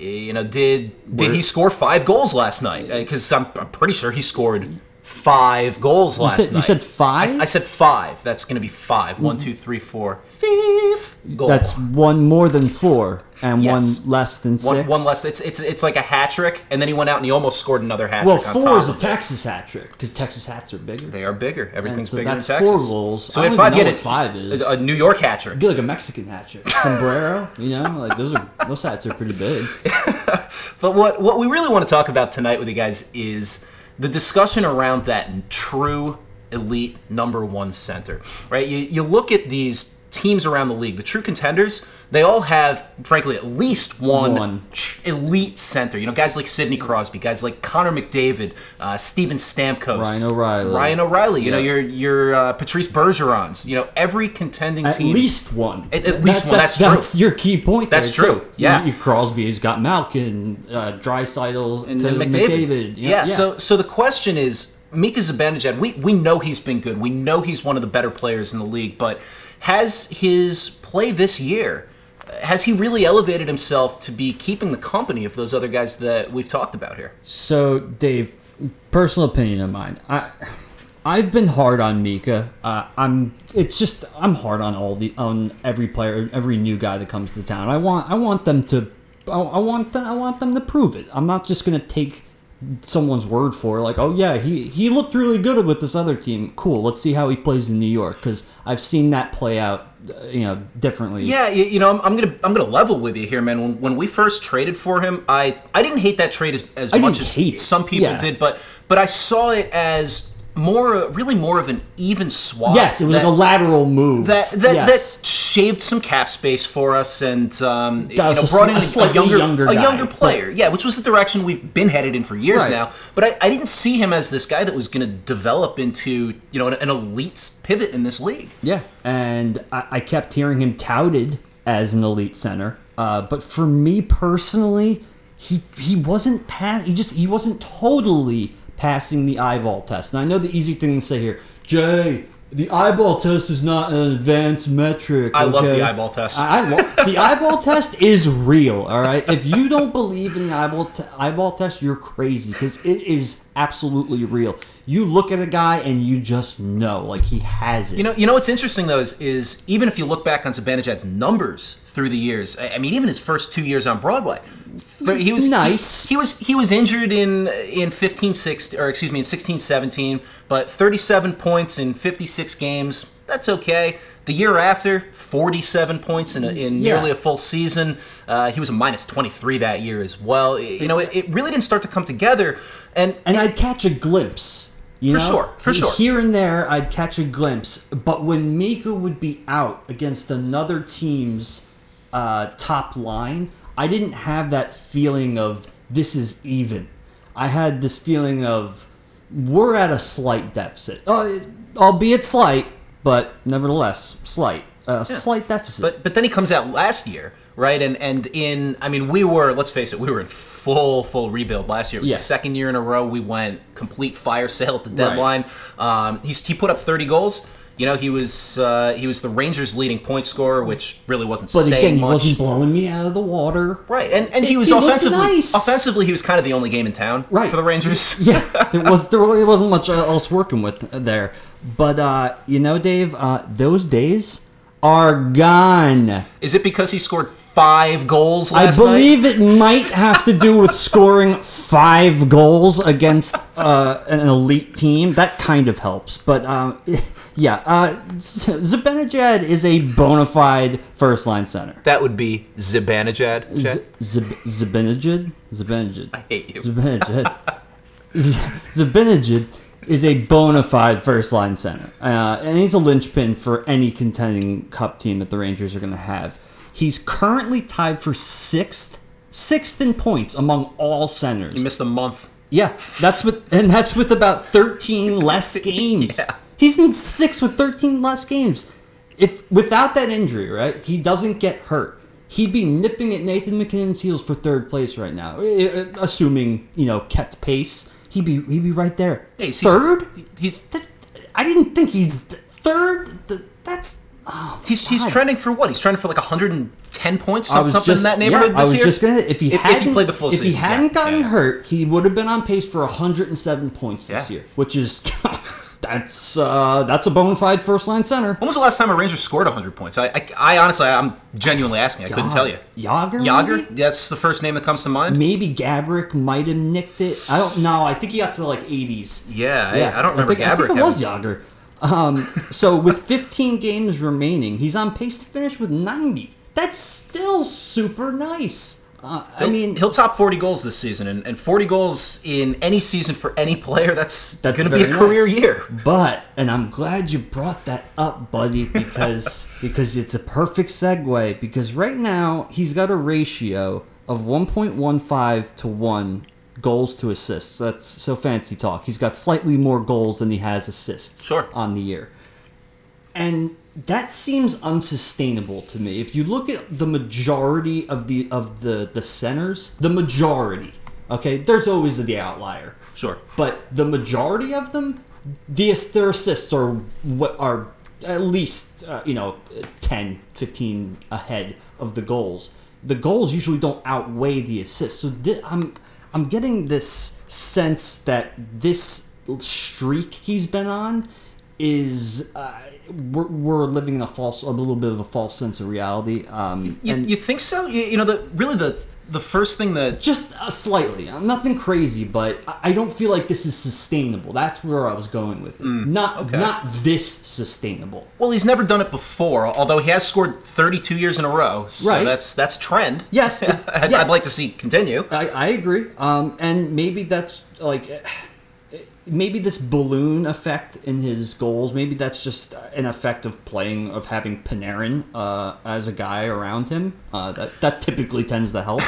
Speaker 2: Eh, you know, did did
Speaker 1: Where-
Speaker 2: he score five goals last night? Eh, because I'm, I'm pretty sure he scored five goals last
Speaker 1: said- you
Speaker 2: night.
Speaker 1: said five?
Speaker 2: I, I said five. That's going to be five. One, mm-hmm. two, three, four, five. Goal.
Speaker 1: That's one more than four and
Speaker 2: Yes.
Speaker 1: one less than six.
Speaker 2: one less. It's it's it's like a hat trick, and then he went out and he almost scored another hat
Speaker 1: Well, four is a. Texas hat trick because Texas hats are bigger.
Speaker 2: They are bigger. Everything's
Speaker 1: so
Speaker 2: bigger in Texas.
Speaker 1: four goals.
Speaker 2: So
Speaker 1: I don't
Speaker 2: five.
Speaker 1: know five is.
Speaker 2: A, New York hat trick.
Speaker 1: Be like a Mexican hat trick, sombrero. you know, like those are those hats are pretty big.
Speaker 2: But what what we really want to talk about tonight with you guys is the discussion around that true elite number one center. Right? You you look at these teams around the league, the true contenders, they all have, frankly, at least one,
Speaker 1: One.
Speaker 2: elite center. You know, guys like Sidney Crosby, guys like Connor McDavid, uh, Steven Stamkos,
Speaker 1: Ryan O'Reilly.
Speaker 2: Ryan O'Reilly. You know, your your uh, Patrice Bergerons. You know, every contending team
Speaker 1: At
Speaker 2: team.
Speaker 1: least one.
Speaker 2: At- at least one, that's true.
Speaker 1: That's your key point.
Speaker 2: That's true,
Speaker 1: too.
Speaker 2: yeah.
Speaker 1: You, you- Crosby's got Malkin, uh, Draisaitl,
Speaker 2: and
Speaker 1: McDavid.
Speaker 2: McDavid.
Speaker 1: Yeah,
Speaker 2: Yeah, So so the question is, Mika Zibanejad. We we know he's been good. We know he's one of the better players in the league. But has his play this year? Has he really elevated himself to be keeping the company of those other guys that we've talked about here?
Speaker 1: So, Dave, personal opinion of mine. I I've been hard on Mika. Uh, I'm. It's just I'm hard on all the on every player, every new guy that comes to town. I want I want them to. I, I want them, I want them to prove it. I'm not just gonna take someone's word for like oh yeah he he looked really good with this other team cool let's see how he plays in new york because i've seen that play out uh, you know differently
Speaker 2: Yeah, you, you know, I'm, I'm gonna I'm gonna level with you here, man. When, when we first traded for him, I I didn't hate that trade as, as
Speaker 1: I
Speaker 2: much as some people
Speaker 1: Yeah.
Speaker 2: did, but but I saw it as more really more of an even swap.
Speaker 1: yes it was
Speaker 2: that-
Speaker 1: like a lateral move
Speaker 2: that that,
Speaker 1: yes.
Speaker 2: that shaved some cap space for us and um, you know brought in
Speaker 1: a
Speaker 2: a, younger
Speaker 1: younger
Speaker 2: a
Speaker 1: guy,
Speaker 2: younger
Speaker 1: but-
Speaker 2: player. Yeah, which was the direction we've been headed in for years
Speaker 1: Right.
Speaker 2: now. But I, I didn't see him as this guy that was going to develop into you know an, an elite pivot in this league.
Speaker 1: Yeah, and I, I kept hearing him touted as an elite center, uh, but for me personally, he he wasn't pass. He just he wasn't totally passing the eyeball test. And I know the easy thing to say here, Jay. The eyeball test is not an advanced metric.
Speaker 2: I love the
Speaker 1: okay?
Speaker 2: eyeball test.
Speaker 1: I, I lo- the eyeball test is real. All right. If you don't believe in the eyeball te- eyeball test, you're crazy because it is absolutely real. You look at a guy and you just know, like he has it.
Speaker 2: You know, you know what's interesting though is, is even if you look back on Zibanejad's numbers through the years, I mean, even his first two years on Broadway, he was
Speaker 1: Nice.
Speaker 2: He, he was he was injured in in 15 16 or excuse me in 16 17, but 37 points in 56 games. That's okay. The year after, 47 points in, a, in
Speaker 1: Yeah.
Speaker 2: nearly a full season. Uh, he was a minus 23 that year as well. You know, it, it really didn't start to come together. And
Speaker 1: and I'd catch a glimpse. You
Speaker 2: For
Speaker 1: know?
Speaker 2: sure, for sure.
Speaker 1: Here and there, I'd catch a glimpse. But when Mika would be out against another team's uh, top line, I didn't have that feeling of this is even. I had this feeling of we're at a slight deficit, uh, albeit slight, but nevertheless slight. A slight deficit.
Speaker 2: But but then he comes out last year, right? And and in I mean we were let's face it, we were in full full rebuild last year. It was
Speaker 1: Yeah.
Speaker 2: the second year in a row we went complete fire sale at the deadline. Um, he's he put up 30 goals. You know he was uh, he was the Rangers' leading point scorer, which really wasn't
Speaker 1: but again, he
Speaker 2: much.
Speaker 1: wasn't blowing me out of the water.
Speaker 2: Right, and and he
Speaker 1: He-
Speaker 2: was offensively
Speaker 1: nice.
Speaker 2: offensively he was kind of the only game in town
Speaker 1: Right.
Speaker 2: for the Rangers.
Speaker 1: yeah, there was there really wasn't much else working with there. But uh, you know, Dave, uh, those days are gone.
Speaker 2: Is it because he scored five goals
Speaker 1: I
Speaker 2: last night?
Speaker 1: believe it might have to do with scoring five goals against uh, an elite team. That kind of helps, but um, yeah, uh, Zibanejad is a bona fide first line center.
Speaker 2: That would be Zibanejad.
Speaker 1: Z- Zibanejad, Zibanejad.
Speaker 2: I hate you.
Speaker 1: Zibanejad. Zibanejad is a bona fide first line center, uh, and he's a linchpin for any contending cup team that the Rangers are going to have. He's currently tied for sixth, sixth in points among all centers.
Speaker 2: He missed a month.
Speaker 1: Yeah, that's with and that's with about 13 less games.
Speaker 2: Yeah.
Speaker 1: He's in six with 13 less games. If without that injury, right, he doesn't get hurt. He'd be nipping at Nathan MacKinnon's heels for third place right now, assuming you know kept pace. He'd be he'd be right there.
Speaker 2: Yeah, he's- he's-
Speaker 1: third?
Speaker 2: He's
Speaker 1: That- I didn't think he's third. Th- That's oh,
Speaker 2: he's he's
Speaker 1: God.
Speaker 2: trending for what? He's trending for like 110 points,
Speaker 1: I
Speaker 2: some-
Speaker 1: was
Speaker 2: something
Speaker 1: just
Speaker 2: in that neighborhood
Speaker 1: yeah, I
Speaker 2: this
Speaker 1: was
Speaker 2: year.
Speaker 1: just gonna if he
Speaker 2: If- if he
Speaker 1: hadn't
Speaker 2: played the full
Speaker 1: if he
Speaker 2: season, yeah,
Speaker 1: hadn't gotten
Speaker 2: yeah.
Speaker 1: hurt, he would have been on pace for 107 points this year, which is that's uh, that's a bona fide first line center.
Speaker 2: When was the last time a Ranger scored 100 points? I, I, I honestly, I'm genuinely asking. I couldn't tell you.
Speaker 1: Jagr,
Speaker 2: Jagr?
Speaker 1: maybe?
Speaker 2: That's the first name that comes to mind.
Speaker 1: Maybe Gaborik might have nicked it. I don't know. I think he got to like 80s.
Speaker 2: Yeah, I, I don't remember
Speaker 1: think, I think it was
Speaker 2: having-
Speaker 1: Jagr. Um, so with 15 games remaining, he's on pace to finish with 90. That's still super nice. Uh, I mean,
Speaker 2: he'll top 40 goals this season, and, and 40 goals in any season for any player, that's,
Speaker 1: that's
Speaker 2: going to be a career
Speaker 1: nice.
Speaker 2: year.
Speaker 1: But and I'm glad you brought that up, buddy, because because it's a perfect segue. Because right now he's got a ratio of 1.15 to one goals to assists. That's so fancy talk. He's got slightly more goals than he has assists
Speaker 2: Sure.
Speaker 1: on the year. And that seems unsustainable to me. If you look at the majority of the of the the centers, the majority, okay, there's always the outlier.
Speaker 2: Sure.
Speaker 1: But the majority of them, the, their assists are what are at least uh, you know 10, 15 ahead of the goals. The goals usually don't outweigh the assists. So thi- I'm I'm getting this sense that this streak he's been on is uh, we're, we're living in a false a little bit of a false sense of reality. Um,
Speaker 2: You,
Speaker 1: and
Speaker 2: you think so? You, you know, the really the the first thing that
Speaker 1: just uh, slightly, uh, nothing crazy, but I I don't feel like this is sustainable. That's where I was going with it. not
Speaker 2: okay.
Speaker 1: not this sustainable.
Speaker 2: well, he's never done it before. Although he has scored 32 years in a row, so
Speaker 1: Right.
Speaker 2: that's that's a trend.
Speaker 1: Yes,
Speaker 2: I'd,
Speaker 1: yeah.
Speaker 2: I'd like to see continue.
Speaker 1: I, I agree. Um, and maybe that's like maybe this balloon effect in his goals. Maybe that's just an effect of playing of having Panarin uh, as a guy around him. Uh, that that typically tends to help.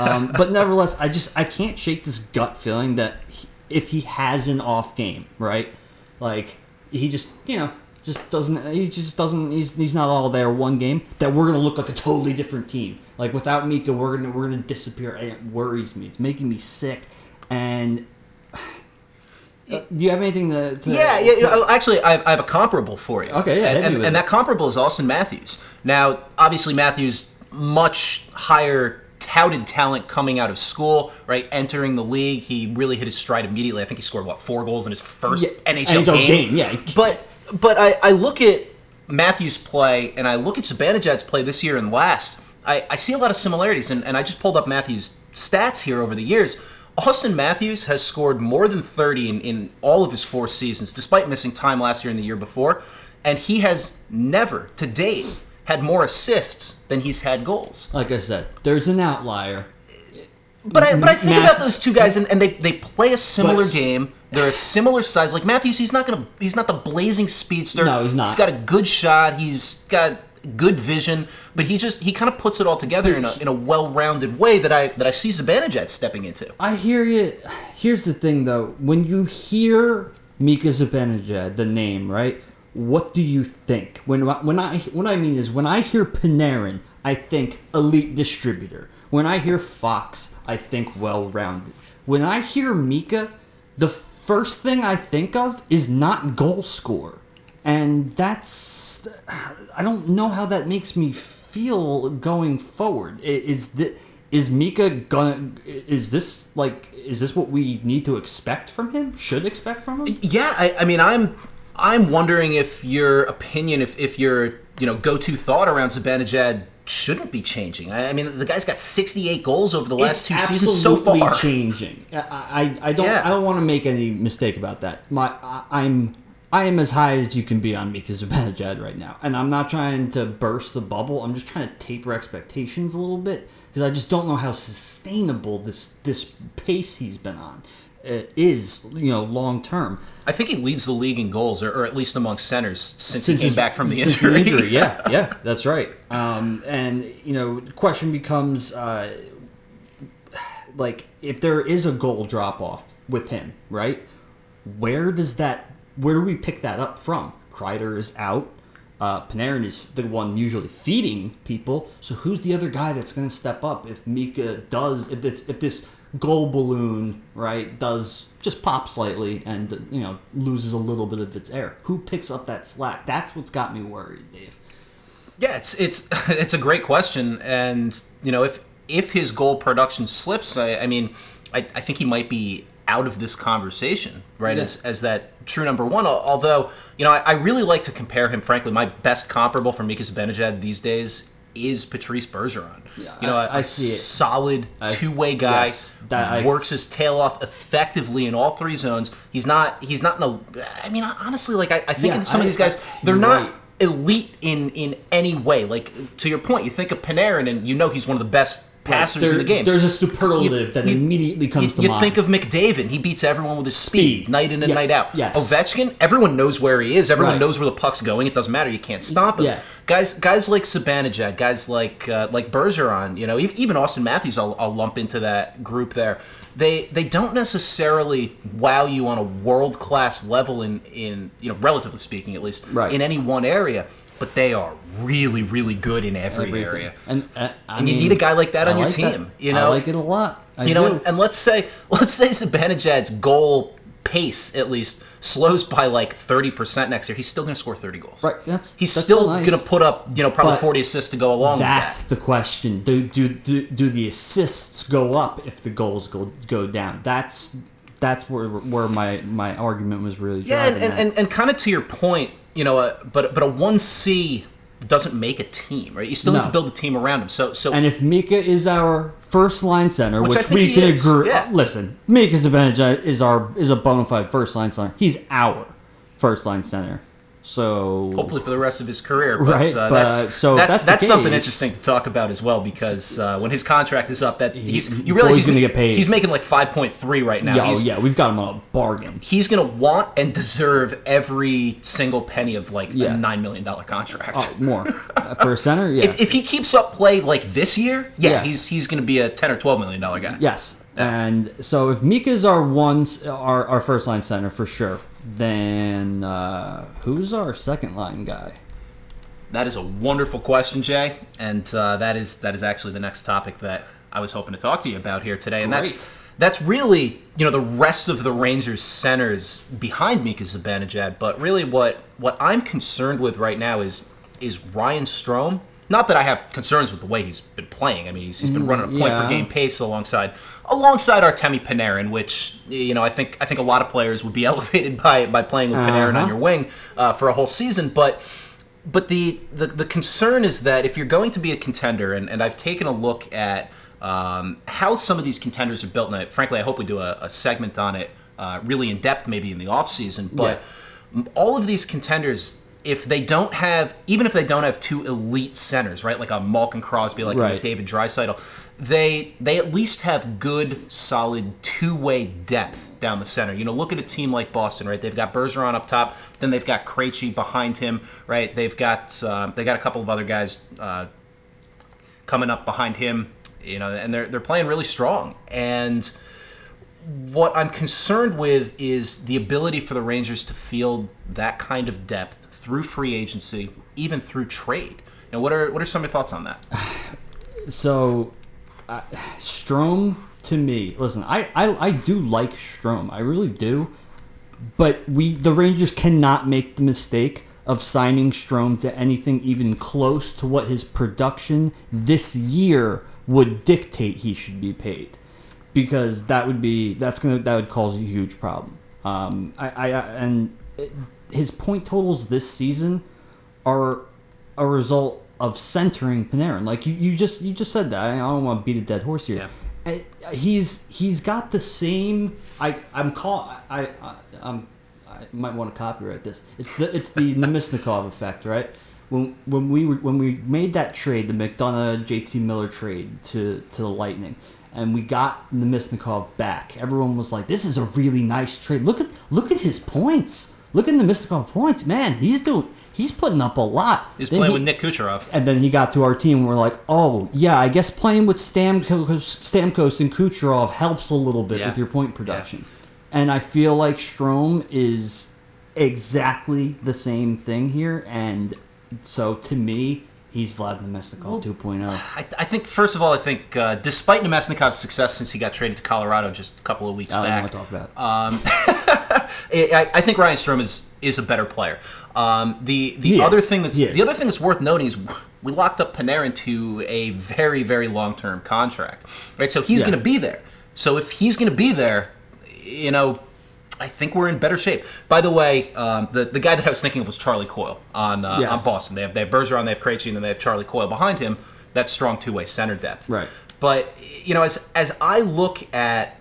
Speaker 1: Um, but nevertheless, I just I can't shake this gut feeling that he, if he has an off game, right, like he just you know. Just doesn't. He just doesn't. He's, he's not all there one game. That we're gonna look like a totally different team. Like without Mika, we're gonna we're gonna disappear. And it worries me. It's making me sick. And Uh, do you have anything to? to
Speaker 2: Yeah, yeah. You uh, know, actually, I have, I have a comparable for you.
Speaker 1: Okay, yeah,
Speaker 2: and, and, and that comparable is Auston Matthews. Now, obviously, Matthews much higher touted talent coming out of school, right? Entering the league, he really hit his stride immediately. I think he scored what four goals in his first
Speaker 1: Yeah,
Speaker 2: NHL,
Speaker 1: NHL
Speaker 2: game.
Speaker 1: game, yeah.
Speaker 2: But but I, I look at Matthews' play and I look at Zibanejad's play this year and last. I, I see a lot of similarities, and, and I just pulled up Matthews' stats here over the years. Auston Matthews has scored more than 30 in, in all of his four seasons, despite missing time last year and the year before. And he has never, to date, had more assists than he's had goals.
Speaker 1: like I said, there's an outlier.
Speaker 2: But I, but I think
Speaker 1: Math-
Speaker 2: about those two guys, and, and they, they play a similar
Speaker 1: But-
Speaker 2: game. They're a similar size. Like Matthews, he's not gonna he's not the blazing speedster.
Speaker 1: No, he's not.
Speaker 2: He's got a good shot. He's got good vision, but he just he kind of puts it all together in a, in a well-rounded way that I that I see Zibanejad stepping into.
Speaker 1: I hear you. Here's the thing, though. When you hear Mika Zibanejad, the name, right? What do you think? When when I what I mean is when I hear Panarin, I think elite distributor. When I hear Fox, I think well-rounded. When I hear Mika, the first thing I think of is not goal score, and that's I don't know how that makes me feel going forward. Is that is Mika gonna? Is this like? Is this what we need to expect from him? Should expect from him?
Speaker 2: Yeah, I, I mean, I'm I'm wondering if your opinion, if if your you know go-to thought around Zibanejad shouldn't be changing. I, I mean, the guy's got 68 goals over the last two
Speaker 1: It's
Speaker 2: seasons so far.
Speaker 1: changing. I, I, I don't
Speaker 2: Yeah.
Speaker 1: I don't want to make any mistake about that. My I, I'm I am as high as you can be on Mika Zibanejad right now, and I'm not trying to burst the bubble. I'm just trying to taper expectations a little bit because I just don't know how sustainable this this pace he's been on uh, is. You know, long term.
Speaker 2: I think he leads the league in goals, or, or at least among centers, since, he came back from the
Speaker 1: since
Speaker 2: injury.
Speaker 1: yeah, yeah, that's right. Um, and you know, the question becomes uh, like if there is a goal drop off with him, right? Where does that? Where do we pick that up from? Kreider is out. Uh, Panarin is the one usually feeding people. So who's the other guy that's going to step up if Mika does? If this if this goal balloon right does just pop slightly and you know loses a little bit of its air? Who picks up that slack? That's what's got me worried, Dave.
Speaker 2: Yeah, it's it's it's a great question, and you know if if his goal production slips, I, I mean, I, I think he might be out of this conversation, right?
Speaker 1: Yeah.
Speaker 2: As as that true number one. Although you know, I, I really like to compare him. Frankly, my best comparable for Mika Zibanejad these days is Patrice Bergeron.
Speaker 1: Yeah,
Speaker 2: you know,
Speaker 1: I-
Speaker 2: a
Speaker 1: I see it.
Speaker 2: solid two-way guy,
Speaker 1: yes, that
Speaker 2: works his tail off effectively in all three zones. He's not he's not in a. I mean, honestly, like I, I think
Speaker 1: Yeah,
Speaker 2: in some of these guys, they're not
Speaker 1: right.
Speaker 2: elite in in any way. Like to your point, you think of Panarin, and you know he's one of the best passers in
Speaker 1: There-
Speaker 2: the game.
Speaker 1: There's a superlative that
Speaker 2: You-
Speaker 1: immediately comes
Speaker 2: you,
Speaker 1: to
Speaker 2: you
Speaker 1: mind.
Speaker 2: You think of McDavid. He beats everyone with his speed,
Speaker 1: Speed.
Speaker 2: night in and
Speaker 1: Yeah.
Speaker 2: night out.
Speaker 1: Yes.
Speaker 2: Ovechkin, everyone knows where he is. Everyone
Speaker 1: Right.
Speaker 2: knows where the puck's going. It doesn't matter. You can't stop him.
Speaker 1: Yeah.
Speaker 2: Guys, guys like Zibanejad, guys like uh, like Bergeron, you know, even Auston Matthews, I'll, I'll lump into that group there. They they don't necessarily wow you on a world class level in in you know relatively speaking at least
Speaker 1: Right.
Speaker 2: in any one area, but they are really really good in every
Speaker 1: Everything.
Speaker 2: area.
Speaker 1: And, uh, I
Speaker 2: And you
Speaker 1: mean,
Speaker 2: need a guy like that
Speaker 1: I
Speaker 2: on your
Speaker 1: like that.
Speaker 2: team, you
Speaker 1: I
Speaker 2: know?
Speaker 1: like it a lot. I
Speaker 2: you know,
Speaker 1: do.
Speaker 2: and, and let's say let's say Zibanejad's goal pace at least slows by like thirty percent next year. He's still going to score thirty goals.
Speaker 1: right, that's
Speaker 2: He's
Speaker 1: that's
Speaker 2: still
Speaker 1: nice.
Speaker 2: going to put up you know probably
Speaker 1: But
Speaker 2: forty assists to go along
Speaker 1: That's
Speaker 2: with
Speaker 1: the question. Do, do do do the assists go up if the goals go go down? That's that's where where my my argument was really.
Speaker 2: Yeah, and, and, and, and kind of to your point, you know, uh, but but a one C doesn't make a team, right? You still
Speaker 1: No.
Speaker 2: to build a team around him. So so
Speaker 1: And if Mika is our first line center,
Speaker 2: Which
Speaker 1: which, we can
Speaker 2: is,
Speaker 1: agree,
Speaker 2: yeah.
Speaker 1: listen, Mika Zibanejad is our is a bona fide first line center. He's our first line center. So
Speaker 2: hopefully for the rest of his career. But,
Speaker 1: Right,
Speaker 2: uh,
Speaker 1: but,
Speaker 2: that's
Speaker 1: so
Speaker 2: that's,
Speaker 1: that's
Speaker 2: that's something interesting to talk about as well because uh, when his contract is up, that he's you realize
Speaker 1: boy's
Speaker 2: he's
Speaker 1: gonna get paid.
Speaker 2: He's making like five point three right now.
Speaker 1: yeah, oh,
Speaker 2: he's,
Speaker 1: yeah, we've got him on a bargain.
Speaker 2: he's gonna want and deserve every single penny of like
Speaker 1: Yeah.
Speaker 2: a nine million dollar contract.
Speaker 1: Oh, more for a center. Yeah,
Speaker 2: If, if he keeps up play like this year, yeah,
Speaker 1: Yeah.
Speaker 2: he's he's gonna be a ten or twelve million dollar guy.
Speaker 1: Yes. And so if Mika's our one, our, our first line center for sure, then uh, who's our second line guy?
Speaker 2: That is a wonderful question, Jay, and uh, that is that is actually the next topic that I was hoping to talk to you about here today, and that's
Speaker 1: Great.
Speaker 2: that's really you know the rest of the Rangers centers behind Mika Zibanejad, but really what what I'm concerned with right now is is Ryan Strome. Not that I have concerns with the way he's been playing. I mean, he's, he's been running a point per
Speaker 1: yeah.
Speaker 2: game pace alongside alongside Artemi Panarin, which you know I think I think a lot of players would be elevated by by playing with Panarin on
Speaker 1: Uh-huh.
Speaker 2: your wing uh, for a whole season, but but the, the the concern is that if you're going to be a contender, and, and I've taken a look at um, how some of these contenders are built, and I, frankly, I hope we do a, a segment on it uh, really in depth, maybe in the off season. But m- all of these contenders, if they don't have, even if they don't have two elite centers, right, like a Malkin Crosby, like a David Draisaitl, they they at least have good, solid two way depth down the center. You know, look at a team like Boston, right? They've got Bergeron up top, then they've got Krejci behind him, right? They've got um, they got a couple of other guys uh, coming up behind him, you know, and they're they're playing really strong. And what I'm concerned with is the ability for the Rangers to field that kind of depth through free agency, even through trade. Now, what are what are some of your thoughts on that?
Speaker 1: So, uh, Strome to me, listen, I, I I do like Strome, I really do, but we the Rangers cannot make the mistake of signing Strome to anything even close to what his production this year would dictate he should be paid, because that would be that's gonna that would cause a huge problem. Um, I, I and his point totals this season are a result of centering Panarin. Like you, you just you just said that. I don't want to beat a dead horse here. Uh, He's he's got the same. I I'm call I, I I'm I might want to copyright this. It's the it's the Namestnikov effect, right? When when we were, when we made that trade, the McDonagh JT Miller trade to to the Lightning, and we got Namestnikov back. Everyone was like, "This is a really nice trade. Look at look at his points. Look at the mystical points, man. He's doing he's putting up a lot."
Speaker 2: He's
Speaker 1: Then
Speaker 2: playing
Speaker 1: he-
Speaker 2: with Nick Kucherov.
Speaker 1: and then he got to our team. and We're like, oh yeah, I guess playing with Stamkos, Stamkos and Kucherov helps a little bit
Speaker 2: Yeah.
Speaker 1: with your point production. And I feel like Strome is exactly the same thing here. And so to me, he's Vlad Namestnikov 2.0.
Speaker 2: I, I think first of all, I think uh, despite Namestnikov's success since he got traded to Colorado just a couple of weeks
Speaker 1: I don't
Speaker 2: back,
Speaker 1: want to talk about.
Speaker 2: I, I think Ryan Strome is is a better player. Um, the the
Speaker 1: He
Speaker 2: other
Speaker 1: is.
Speaker 2: thing that's the other thing that's worth noting is we locked up Panarin to a very very long term contract, right? So he's
Speaker 1: Yeah.
Speaker 2: going to be there. So if he's going to be there, you know. I think we're in better shape. By the way, um, the the guy that I was thinking of was Charlie Coyle on uh,
Speaker 1: Yes.
Speaker 2: on Boston. They have they have Bergeron, they have Krejci, and then they have Charlie Coyle behind him. That's strong two way center depth.
Speaker 1: Right.
Speaker 2: But you know, as as I look at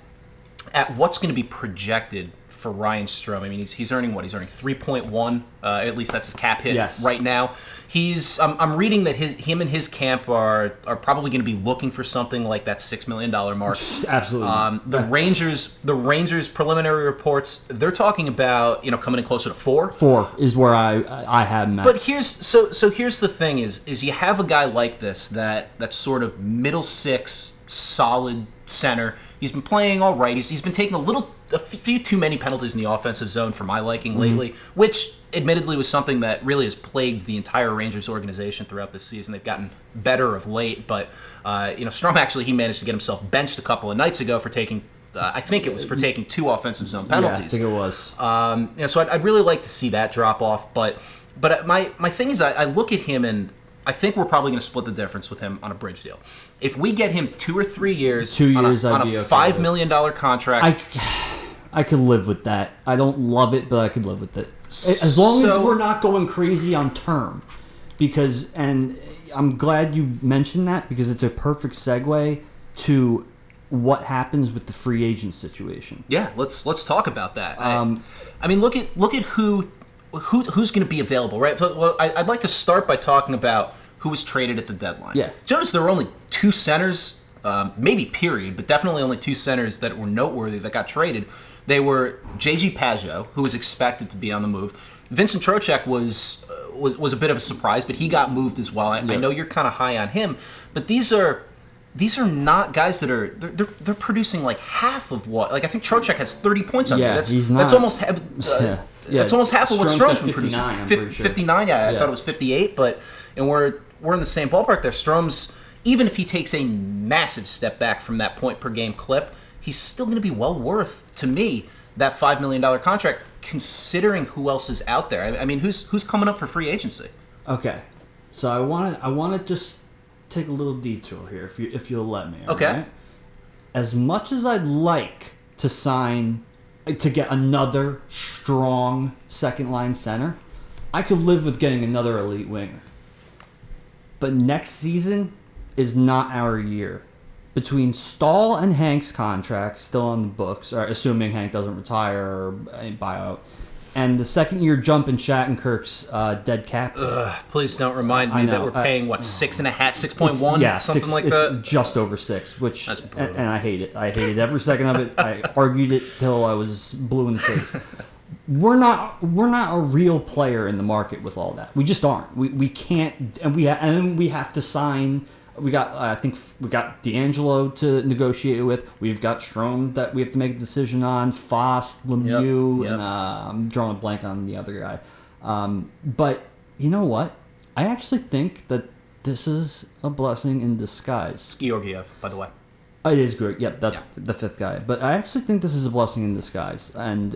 Speaker 2: at what's going to be projected for Ryan Strome, I mean, he's, he's earning what? He's earning three point one. Uh, at least that's his cap hit
Speaker 1: Yes.
Speaker 2: right now. He's I'm, I'm reading that his him and his camp are are probably going to be looking for something like that six million dollar mark.
Speaker 1: Absolutely.
Speaker 2: Um, the
Speaker 1: That's-
Speaker 2: Rangers, the Rangers preliminary reports, they're talking about you know coming in closer to four.
Speaker 1: Four is where I I had him at.
Speaker 2: But here's so so here's the thing is is you have a guy like this that that's sort of middle six solid center. He's been playing all right. He's, he's been taking a little a few too many penalties in the offensive zone for my liking lately, which admittedly was something that really has plagued the entire Rangers organization throughout this season. They've gotten better of late, but uh, you know Strome actually he managed to get himself benched a couple of nights ago for taking. Uh, I think it was for taking two offensive zone penalties.
Speaker 1: yeah, I think it was.
Speaker 2: Um, you know, so I'd, I'd really like to see that drop off. But but my my thing is, I, I look at him and I think we're probably going to split the difference with him on a bridge deal. If we get him two or three years,
Speaker 1: Two
Speaker 2: on
Speaker 1: years,
Speaker 2: a,
Speaker 1: I'd
Speaker 2: on a five million dollar contract.
Speaker 1: I, I could live with that. I don't love it, but I could live with it. As long as we're not going crazy on term. Because, and I'm glad you mentioned that because it's a perfect segue to what happens with the free agent situation.
Speaker 2: yeah, let's let's talk about that.
Speaker 1: Um,
Speaker 2: I, I mean, look at look at who who who's going to be available, right? So, well, I, I'd like to start by talking about who was traded at the deadline.
Speaker 1: Yeah.
Speaker 2: Jonas, there were only two centers, um, maybe period, but definitely only two centers that were noteworthy that got traded. They were JG Pageau, who was expected to be on the move. Vincent Trocheck was, uh, was was a bit of a surprise, but he got moved as well. I, I know you're kind of high on him, but these are these are not guys that are they're, they're, they're producing like half of what like I think Trocheck has 30 points on
Speaker 1: Yeah,
Speaker 2: you. That's
Speaker 1: he's
Speaker 2: that's almost uh,
Speaker 1: Yeah. Yeah.
Speaker 2: that's almost half of what
Speaker 1: Strome's
Speaker 2: been producing.
Speaker 1: 59, I'm sure.
Speaker 2: 59, yeah, I
Speaker 1: Yeah.
Speaker 2: thought it was 58, but and we're we're in the same ballpark there. Strome's even if he takes a massive step back from that point per game clip, he's still going to be well worth to me that five million dollar contract, considering who else is out there. I, I mean, who's who's coming up for free agency?
Speaker 1: Okay. So I want to I want to just take a little detour here if you if you'll let me.
Speaker 2: Okay.
Speaker 1: alright? As much as I'd like to sign to get another strong second line center, I could live with getting another elite winger. But next season is not our year. Between Staal and Hank's contract still on the books, assuming Hank doesn't retire or buyout, and the second year jump in Shattenkirk's uh, dead cap. hit.
Speaker 2: Please don't remind me that we're paying what six and a half, six point one,
Speaker 1: yeah,
Speaker 2: something
Speaker 1: six,
Speaker 2: like
Speaker 1: it's
Speaker 2: that.
Speaker 1: just over six, which and, and I hate it. I hated every second of it. I argued it till I was blue in the face. We're not we're not a real player in the market with all that. We just aren't. We, we can't and we ha- and we have to sign. We got I think we got DeAngelo to negotiate with. We've got Strome that we have to make a decision on. Fast, Lemieux,
Speaker 2: yep.
Speaker 1: and uh, I'm drawing a blank on the other guy. Um, but you know what? I actually think that this is a blessing in disguise.
Speaker 2: Georgiev, by the way.
Speaker 1: It is great. Yep, that's the fifth guy. But I actually think this is a blessing in disguise. And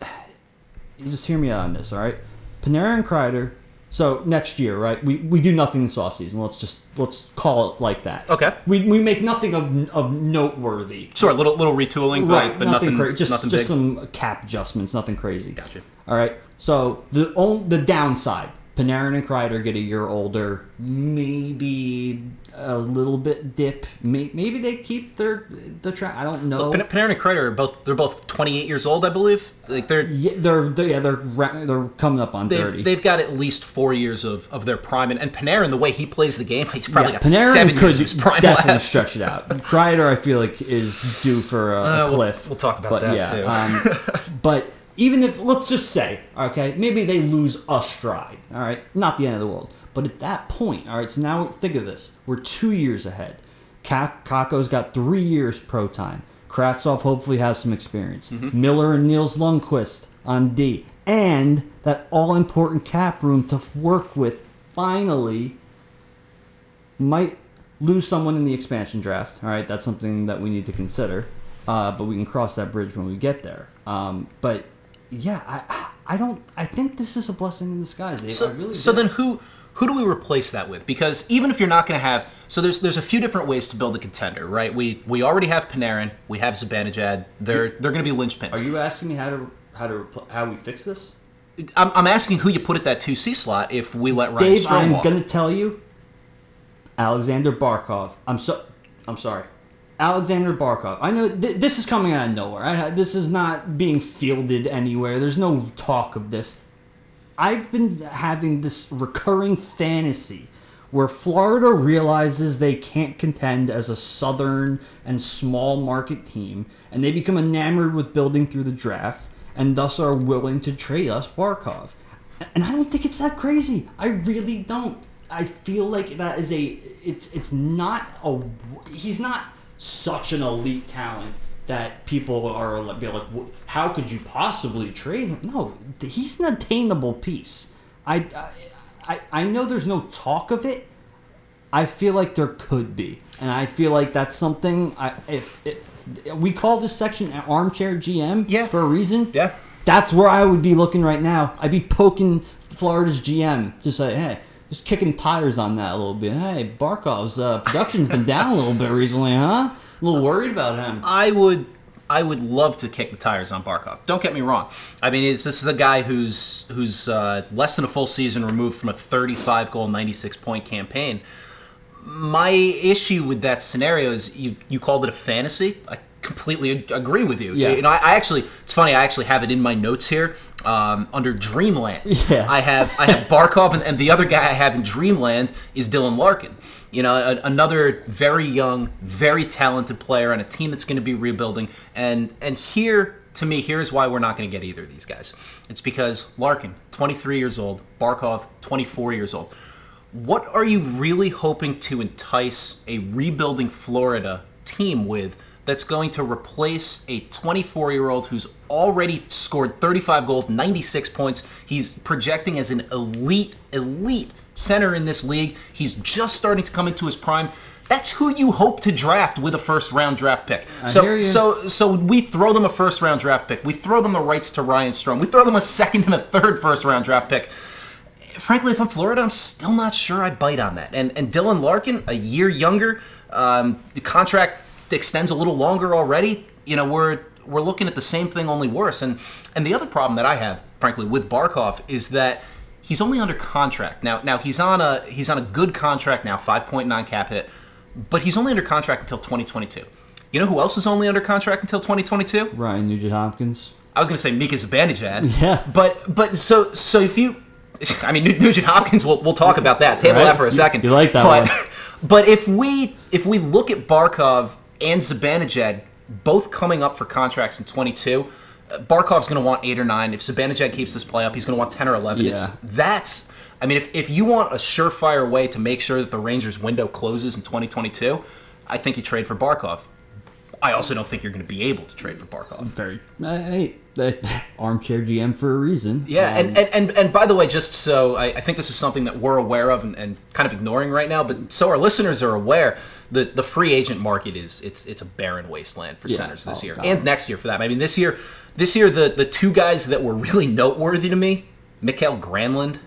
Speaker 1: you just hear me out on this, all right? Panarin and Kreider. So next year, right? We, we do nothing this offseason. Let's just let's call it like that.
Speaker 2: Okay.
Speaker 1: We, we make nothing of of noteworthy.
Speaker 2: Sure, a little little retooling, but,
Speaker 1: Right,
Speaker 2: but
Speaker 1: nothing,
Speaker 2: nothing,
Speaker 1: crazy. Just
Speaker 2: nothing
Speaker 1: just
Speaker 2: big.
Speaker 1: some cap adjustments, nothing crazy.
Speaker 2: Gotcha.
Speaker 1: All right. So the on, the downside, Panarin and Kreider get a year older. Maybe a little bit dip. Maybe they keep their the track. I don't know.
Speaker 2: Pan- Panarin and Kreider are both they're both 28 years old, I believe. Like they're
Speaker 1: yeah, they're, they're yeah they're they're coming up on thirty.
Speaker 2: they've, they've got at least four years of, of their prime, and, and Panarin, the way he plays the game, he's probably
Speaker 1: yeah,
Speaker 2: got
Speaker 1: Panarin
Speaker 2: seven
Speaker 1: could
Speaker 2: years of his prime
Speaker 1: definitely
Speaker 2: left.
Speaker 1: stretch it out. Kreider, I feel like, is due for a, a
Speaker 2: Uh, we'll-
Speaker 1: cliff.
Speaker 2: we'll talk about
Speaker 1: but
Speaker 2: that,
Speaker 1: yeah,
Speaker 2: too.
Speaker 1: um, but even if let's just say, okay, maybe they lose a stride. All right, not the end of the world. But at that point, all right. So now think of this: we're two years ahead. Ka- Kakko's got three years pro time. Kravtsov hopefully has some experience.
Speaker 2: Mm-hmm.
Speaker 1: Miller and Nils Lundkvist on D, and that all important cap room to work with. Finally, might lose someone in the expansion draft. All right, that's something that we need to consider. Uh, but we can cross that bridge when we get there. Um, but yeah, I I don't. I think this is a blessing in disguise. They
Speaker 2: So,
Speaker 1: really
Speaker 2: so then who who do we replace that with? Because even if you're not going to have, so there's there's a few different ways to build a contender, right? We we already have Panarin, we have Zibanejad. They're they're going to be linchpins.
Speaker 1: Are you asking me how to how to repl- how we fix this?
Speaker 2: I'm, I'm asking who you put at that two C slot if we let Ryan
Speaker 1: Dave, I'm gonna tell you. Alexander Barkov. I'm so. I'm sorry. Alexander Barkov. I know th- this is coming out of nowhere. I, this is not being fielded anywhere. There's no talk of this. I've been having this recurring fantasy where Florida realizes they can't contend as a southern and small market team, and they become enamored with building through the draft, and thus are willing to trade us Barkov. And I don't think it's that crazy. I really don't. I feel like that is a. It's it's not a. He's not such an elite talent that people are like, be like, how could you possibly trade him? No, he's an attainable piece. I, I, I know there's no talk of it. I feel like there could be, and I feel like that's something. I if, if we call this section an armchair GM
Speaker 2: Yeah.
Speaker 1: for a reason.
Speaker 2: Yeah.
Speaker 1: That's where I would be looking right now. I'd be poking Florida's GM, just like, hey, just kicking tires on that a little bit. Hey, Barkov's uh, production's been down a little bit recently, huh? A little worried about him.
Speaker 2: I would I would love to kick the tires on Barkov. Don't get me wrong. I mean, it's, this is a guy who's who's uh, less than a full season removed from a 35 goal, 96 point campaign. My issue with that scenario is you you called it a fantasy. I completely agree with you.
Speaker 1: Yeah.
Speaker 2: You know, I, I actually it's funny. I actually have it in my notes here um, under Dreamland.
Speaker 1: Yeah.
Speaker 2: I have I have Barkov, and, and the other guy I have in Dreamland is Dylan Larkin. You know, a, another very young, very talented player on a team that's going to be rebuilding. And and here, to me, here's why we're not going to get either of these guys. It's because Larkin, 23 years old, Barkov, 24 years old. What are you really hoping to entice a rebuilding Florida team with that's going to replace a 24 year old who's already scored 35 goals, 96 points? He's projecting as an elite, elite center in this league. He's just starting to come into his prime. That's who you hope to draft with a first round draft pick.
Speaker 1: hear
Speaker 2: So, so, so we throw them a first round draft pick. We throw them the rights to Ryan Strome. We throw them a second and a third first round draft pick frankly, if I'm Florida, I'm still not sure I bite on that. And and Dylan Larkin, a year younger, um, the contract extends a little longer already. You know, we're we're looking at the same thing, only worse. And and the other problem that I have, frankly, with Barkov is that he's only under contract now. Now he's on a he's on a good contract now, 5.9 cap hit, but he's only under contract until 2022. You know who else is only under contract until 2022?
Speaker 1: Ryan Nugent Hopkins.
Speaker 2: I was going to say Mika Zibanejad.
Speaker 1: Yeah.
Speaker 2: But but so so if you, I mean Nugent Hopkins, we'll, we'll talk about that. Table
Speaker 1: Right.
Speaker 2: that for a
Speaker 1: You-
Speaker 2: second.
Speaker 1: you like that
Speaker 2: but,
Speaker 1: one.
Speaker 2: But if we if we look at Barkov and Zibanejad both coming up for contracts in 22. uh, Barkov's going to want eight or nine. If Zibanejad keeps this play up, he's going to want ten or eleven. It's, that's. I mean, if, if you want a surefire way to make sure that the Rangers' window closes in 2022, I think you trade for Barkov. I also don't think you're going to be able to trade for Barkov.
Speaker 1: Very. Uh, hey, uh, armchair GM for a reason.
Speaker 2: Yeah,
Speaker 1: Um,
Speaker 2: and, and, and, and by the way, just so I, I think this is something that we're aware of and, and kind of ignoring right now, but so our listeners are aware, the the free agent market is it's it's a barren wasteland for
Speaker 1: Yeah.
Speaker 2: centers this
Speaker 1: Oh,
Speaker 2: year
Speaker 1: God.
Speaker 2: and next year for that. I mean, this year, this year the the two guys that were really noteworthy to me, Mikael Granlund,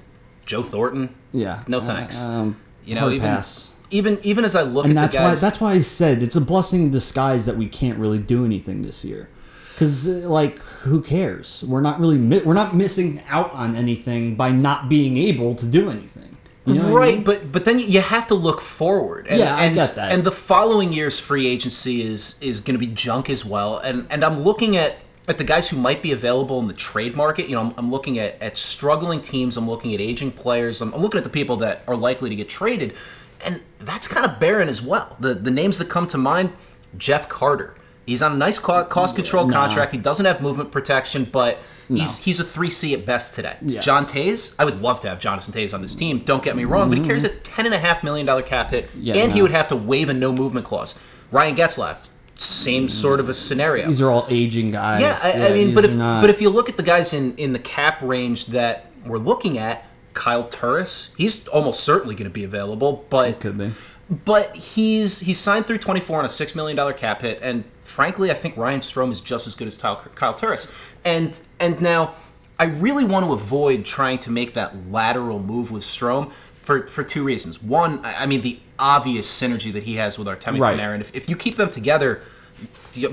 Speaker 2: Joe Thornton.
Speaker 1: yeah.
Speaker 2: No
Speaker 1: uh,
Speaker 2: thanks.
Speaker 1: um,
Speaker 2: You know, even
Speaker 1: pass.
Speaker 2: Even even as I look
Speaker 1: and
Speaker 2: at
Speaker 1: that's
Speaker 2: guys,
Speaker 1: why that's why I said it's a blessing in disguise that we can't really do anything this year. Because uh, like, who cares? We're not really mi- we're not missing out on anything by not being able to do anything. You know what I
Speaker 2: right,
Speaker 1: mean?
Speaker 2: but but then you have to look forward. And,
Speaker 1: Yeah, I
Speaker 2: and,
Speaker 1: get that.
Speaker 2: And the following year's free agency is is going to be junk as well. And and I'm looking at at the guys who might be available in the trade market. You know, I'm, I'm looking at at struggling teams. I'm looking at aging players. I'm, I'm looking at the people that are likely to get traded, and that's kind of barren as well. The the names that come to mind: Jeff Carter. He's on a nice cost control
Speaker 1: Nah.
Speaker 2: contract. He doesn't have movement protection, but he's he's a three C at best today.
Speaker 1: Yes.
Speaker 2: John Toews, I would love to have Jonathan Toews on this team. Don't get me wrong, but he carries a ten and a half million dollar cap hit,
Speaker 1: Mm-hmm. Yeah,
Speaker 2: and he would have to waive a no movement clause. Ryan Getzlaff, same sort of a scenario.
Speaker 1: these are all aging guys.
Speaker 2: yeah, I, I mean, but if
Speaker 1: not-
Speaker 2: but if you look at the guys in in the cap range that we're looking at, Kyle Turris, he's almost certainly going to be available, but
Speaker 1: could be.
Speaker 2: but he's he's signed through 24 on a six million dollar cap hit, and frankly, I think Ryan Strome is just as good as Kyle, Kyle Turris. And and now I really want to avoid trying to make that lateral move with Strome for, for two reasons. One, I I mean, the obvious synergy that he has with Artemi
Speaker 1: Right.
Speaker 2: Panarin. If, if you keep them together,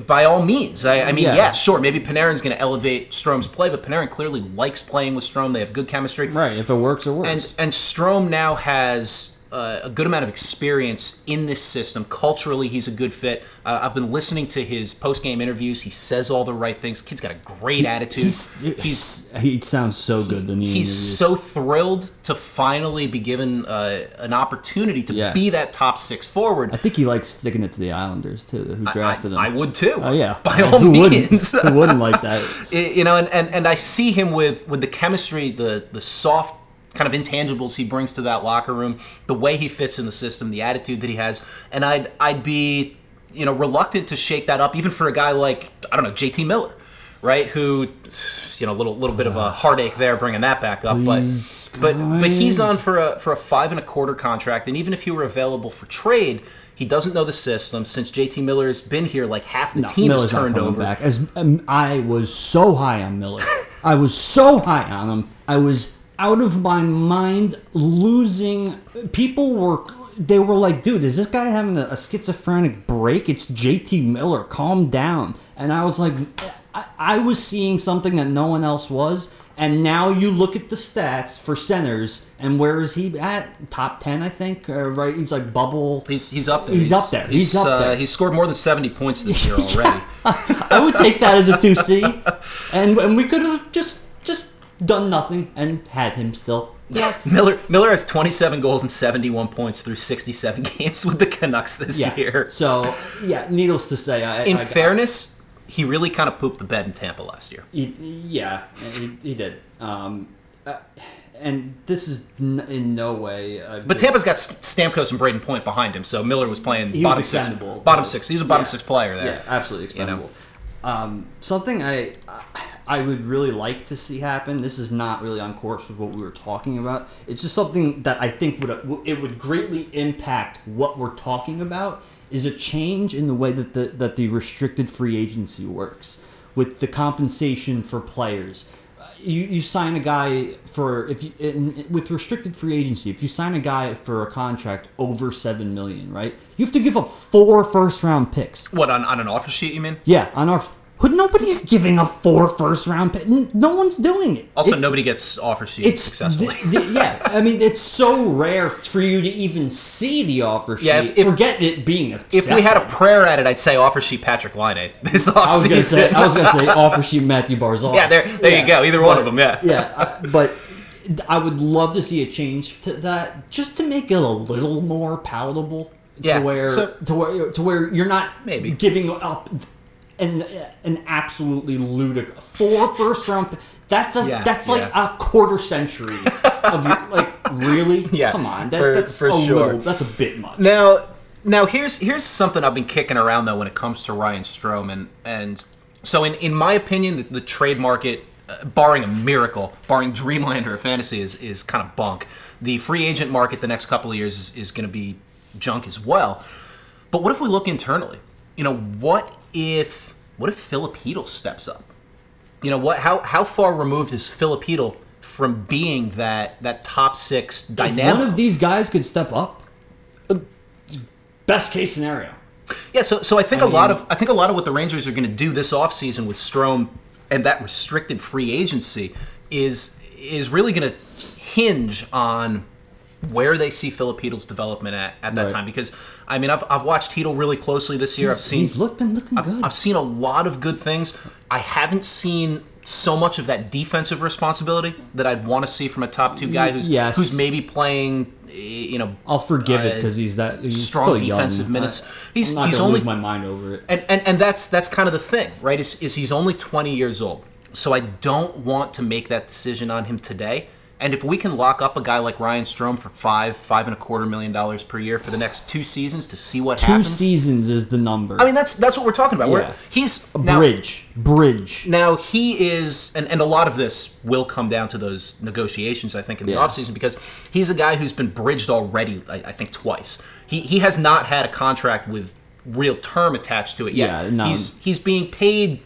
Speaker 2: by all means. I, I mean,
Speaker 1: Yeah.
Speaker 2: yeah. sure, maybe Panarin's going to elevate Strome's play, but Panarin clearly likes playing with Strome. They have good chemistry.
Speaker 1: Right. If it works, it works.
Speaker 2: And and Strome now has uh, a good amount of experience in this system. Culturally, he's a good fit. Uh, I've been listening to his post game interviews. He says all the right things. Kid's got a great attitude.
Speaker 1: he's,
Speaker 2: he's
Speaker 1: he's he sounds so good in the
Speaker 2: He's
Speaker 1: interviews.
Speaker 2: so thrilled to finally be given uh, an opportunity to
Speaker 1: Yeah.
Speaker 2: be that top six forward.
Speaker 1: I think he likes sticking it to the Islanders too, who
Speaker 2: I,
Speaker 1: drafted him.
Speaker 2: I would too.
Speaker 1: Oh yeah,
Speaker 2: by
Speaker 1: Yeah,
Speaker 2: all
Speaker 1: who
Speaker 2: means.
Speaker 1: Wouldn't, who wouldn't like that?
Speaker 2: You know, and, and, and I see him with, with the chemistry, the the soft kind of intangibles he brings to that locker room, the way he fits in the system, the attitude that he has, and I'd I'd be you know reluctant to shake that up, even for a guy like I don't know JT Miller, right? Who you know a little little bit of a heartache there bringing that back up,
Speaker 1: Please,
Speaker 2: but but but he's on for a for a five and a quarter contract, and even if he were available for trade. He doesn't know the system since JT Miller has been here. Like half the
Speaker 1: No,
Speaker 2: team
Speaker 1: Miller's
Speaker 2: is turned over.
Speaker 1: Back. As um, I was so high on Miller, I was so high on him. I was out of my mind, losing. People were. They were like, "Dude, is this guy having a, a schizophrenic break?" It's JT Miller. Calm down. And I was like, I, I was seeing something that no one else was. And now you look at the stats for centers, and where is he at? Top ten, I think. Uh, right? He's like bubble.
Speaker 2: He's he's up there.
Speaker 1: He's up there. He's up
Speaker 2: uh,
Speaker 1: there.
Speaker 2: He's scored more than seventy points this year already.
Speaker 1: I would take that as a two C, and and we could have just done nothing and had him still. Yeah,
Speaker 2: Miller Miller has twenty seven goals and seventy one points through sixty seven games with the Canucks this
Speaker 1: yeah.
Speaker 2: year.
Speaker 1: So yeah, needless to say, I
Speaker 2: In
Speaker 1: I,
Speaker 2: fairness, he really kind of pooped the bed in Tampa last year.
Speaker 1: he, yeah, he, he did. Um, uh, and this is n- in no way. Uh,
Speaker 2: But Tampa's got Stamkos and Brayden Point behind him, so Miller was playing
Speaker 1: He was
Speaker 2: bottom six.
Speaker 1: expendable.
Speaker 2: Bottom six. He was a bottom
Speaker 1: Yeah.
Speaker 2: six player there.
Speaker 1: Yeah, absolutely
Speaker 2: You know?
Speaker 1: expendable. Um, something I I would really like to see happen. This is not really on course with what we were talking about. It's just something that I think would it would greatly impact what we're talking about. Is a change in the way that the that the restricted free agency works with the compensation for players. You, you sign a guy for if you in, with restricted free agency if you sign a guy for a contract over seven million right you have to give up four first round picks
Speaker 2: What on, on an offer sheet? You mean?
Speaker 1: yeah, on our. But nobody's giving up four first round picks. No one's doing it.
Speaker 2: Also,
Speaker 1: It's-
Speaker 2: nobody gets offer sheets
Speaker 1: It's
Speaker 2: successfully.
Speaker 1: th- th- yeah. I mean, it's so rare for you to even see the offer sheet.
Speaker 2: Yeah, if- if-
Speaker 1: Forget it being accepted.
Speaker 2: if we had a prayer at it, I'd say offer sheet Patrik Laine this offseason.
Speaker 1: I was gonna say, I was gonna say offer sheet Mathew Barzal.
Speaker 2: yeah, there, there you go. Either one of them. Yeah.
Speaker 1: yeah, I- but I would love to see a change to that, just to make it a little more palatable.
Speaker 2: Yeah,
Speaker 1: To where,
Speaker 2: so-
Speaker 1: to where, to where you're not
Speaker 2: Maybe.
Speaker 1: giving up an an absolutely ludicrous four first round. That's a
Speaker 2: Yeah,
Speaker 1: that's like
Speaker 2: yeah.
Speaker 1: a quarter century of like really.
Speaker 2: Yeah,
Speaker 1: come on, that,
Speaker 2: for-
Speaker 1: that's
Speaker 2: for
Speaker 1: a
Speaker 2: sure.
Speaker 1: little. That's a bit much.
Speaker 2: Now, now here's here's something I've been kicking around though when it comes to Ryan Strome and and so in in my opinion the, the trade market uh, barring a miracle barring dreamland or a fantasy is is kind of bunk the free agent market the next couple of years is, is going to be junk as well but what if we look internally you know what if what if Filipino steps up you know what how how far removed is Filipino from being that that top six
Speaker 1: If
Speaker 2: dynamic
Speaker 1: one of these guys could step up, uh, best case scenario.
Speaker 2: Yeah, so so I think
Speaker 1: I
Speaker 2: a lot of I think a lot of what the Rangers are going to do this offseason with Strome and that restricted free agency is is really going to hinge on where they see Filipino's development at at that
Speaker 1: Right.
Speaker 2: time because I mean I've, I've watched Chytil really closely this year. I've seen
Speaker 1: he's look, been looking good.
Speaker 2: I've seen a lot of good things. I haven't seen so much of that defensive responsibility that I'd want to see from a top two guy who's
Speaker 1: Yes.
Speaker 2: who's maybe playing you know
Speaker 1: I'll forgive it
Speaker 2: uh,
Speaker 1: because he's that he's
Speaker 2: strong
Speaker 1: still young.
Speaker 2: defensive minutes.
Speaker 1: I,
Speaker 2: He's- he's only-
Speaker 1: lose my mind over it.
Speaker 2: and, and and that's that's kind of the thing, right? Is is he's only 20 years old. So I don't want to make that decision on him today. And if we can lock up a guy like Ryan Strome for five, five and a quarter million dollars per year for the next two seasons to see what
Speaker 1: Two
Speaker 2: happens.
Speaker 1: seasons is the number.
Speaker 2: I mean, that's that's what we're talking about.
Speaker 1: Yeah.
Speaker 2: Where he's
Speaker 1: a
Speaker 2: now,
Speaker 1: bridge, bridge.
Speaker 2: now he is, and, and a lot of this will come down to those negotiations, I think, in the
Speaker 1: Yeah.
Speaker 2: offseason, because he's a guy who's been bridged already, I, I think, twice. He he has not had a contract with real term attached to it yet.
Speaker 1: Yeah, no.
Speaker 2: He's he's being paid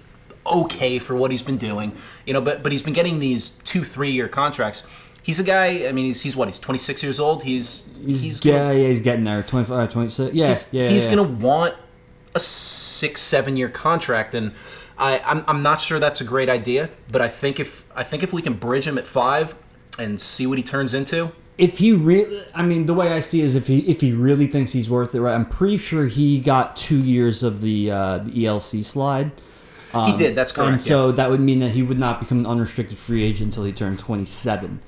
Speaker 2: okay for what he's been doing, you know. But but he's been getting these two three year contracts. He's a guy. I mean, he's he's what? He's 26 years old. He's he's
Speaker 1: yeah, yeah, he's getting there. 25, 26. Yeah,
Speaker 2: he's,
Speaker 1: yeah.
Speaker 2: he's
Speaker 1: yeah.
Speaker 2: gonna want a six seven year contract and I, I'm, I'm not sure that's a great idea but i think if i think if we can bridge him at five and see what he turns into
Speaker 1: if he really i mean the way i see it is if he if he really thinks he's worth it right i'm pretty sure he got two years of the uh the elc slide
Speaker 2: he did that's correct
Speaker 1: Um, and
Speaker 2: yeah.
Speaker 1: so that would mean that he would not become an unrestricted free agent until he turned 27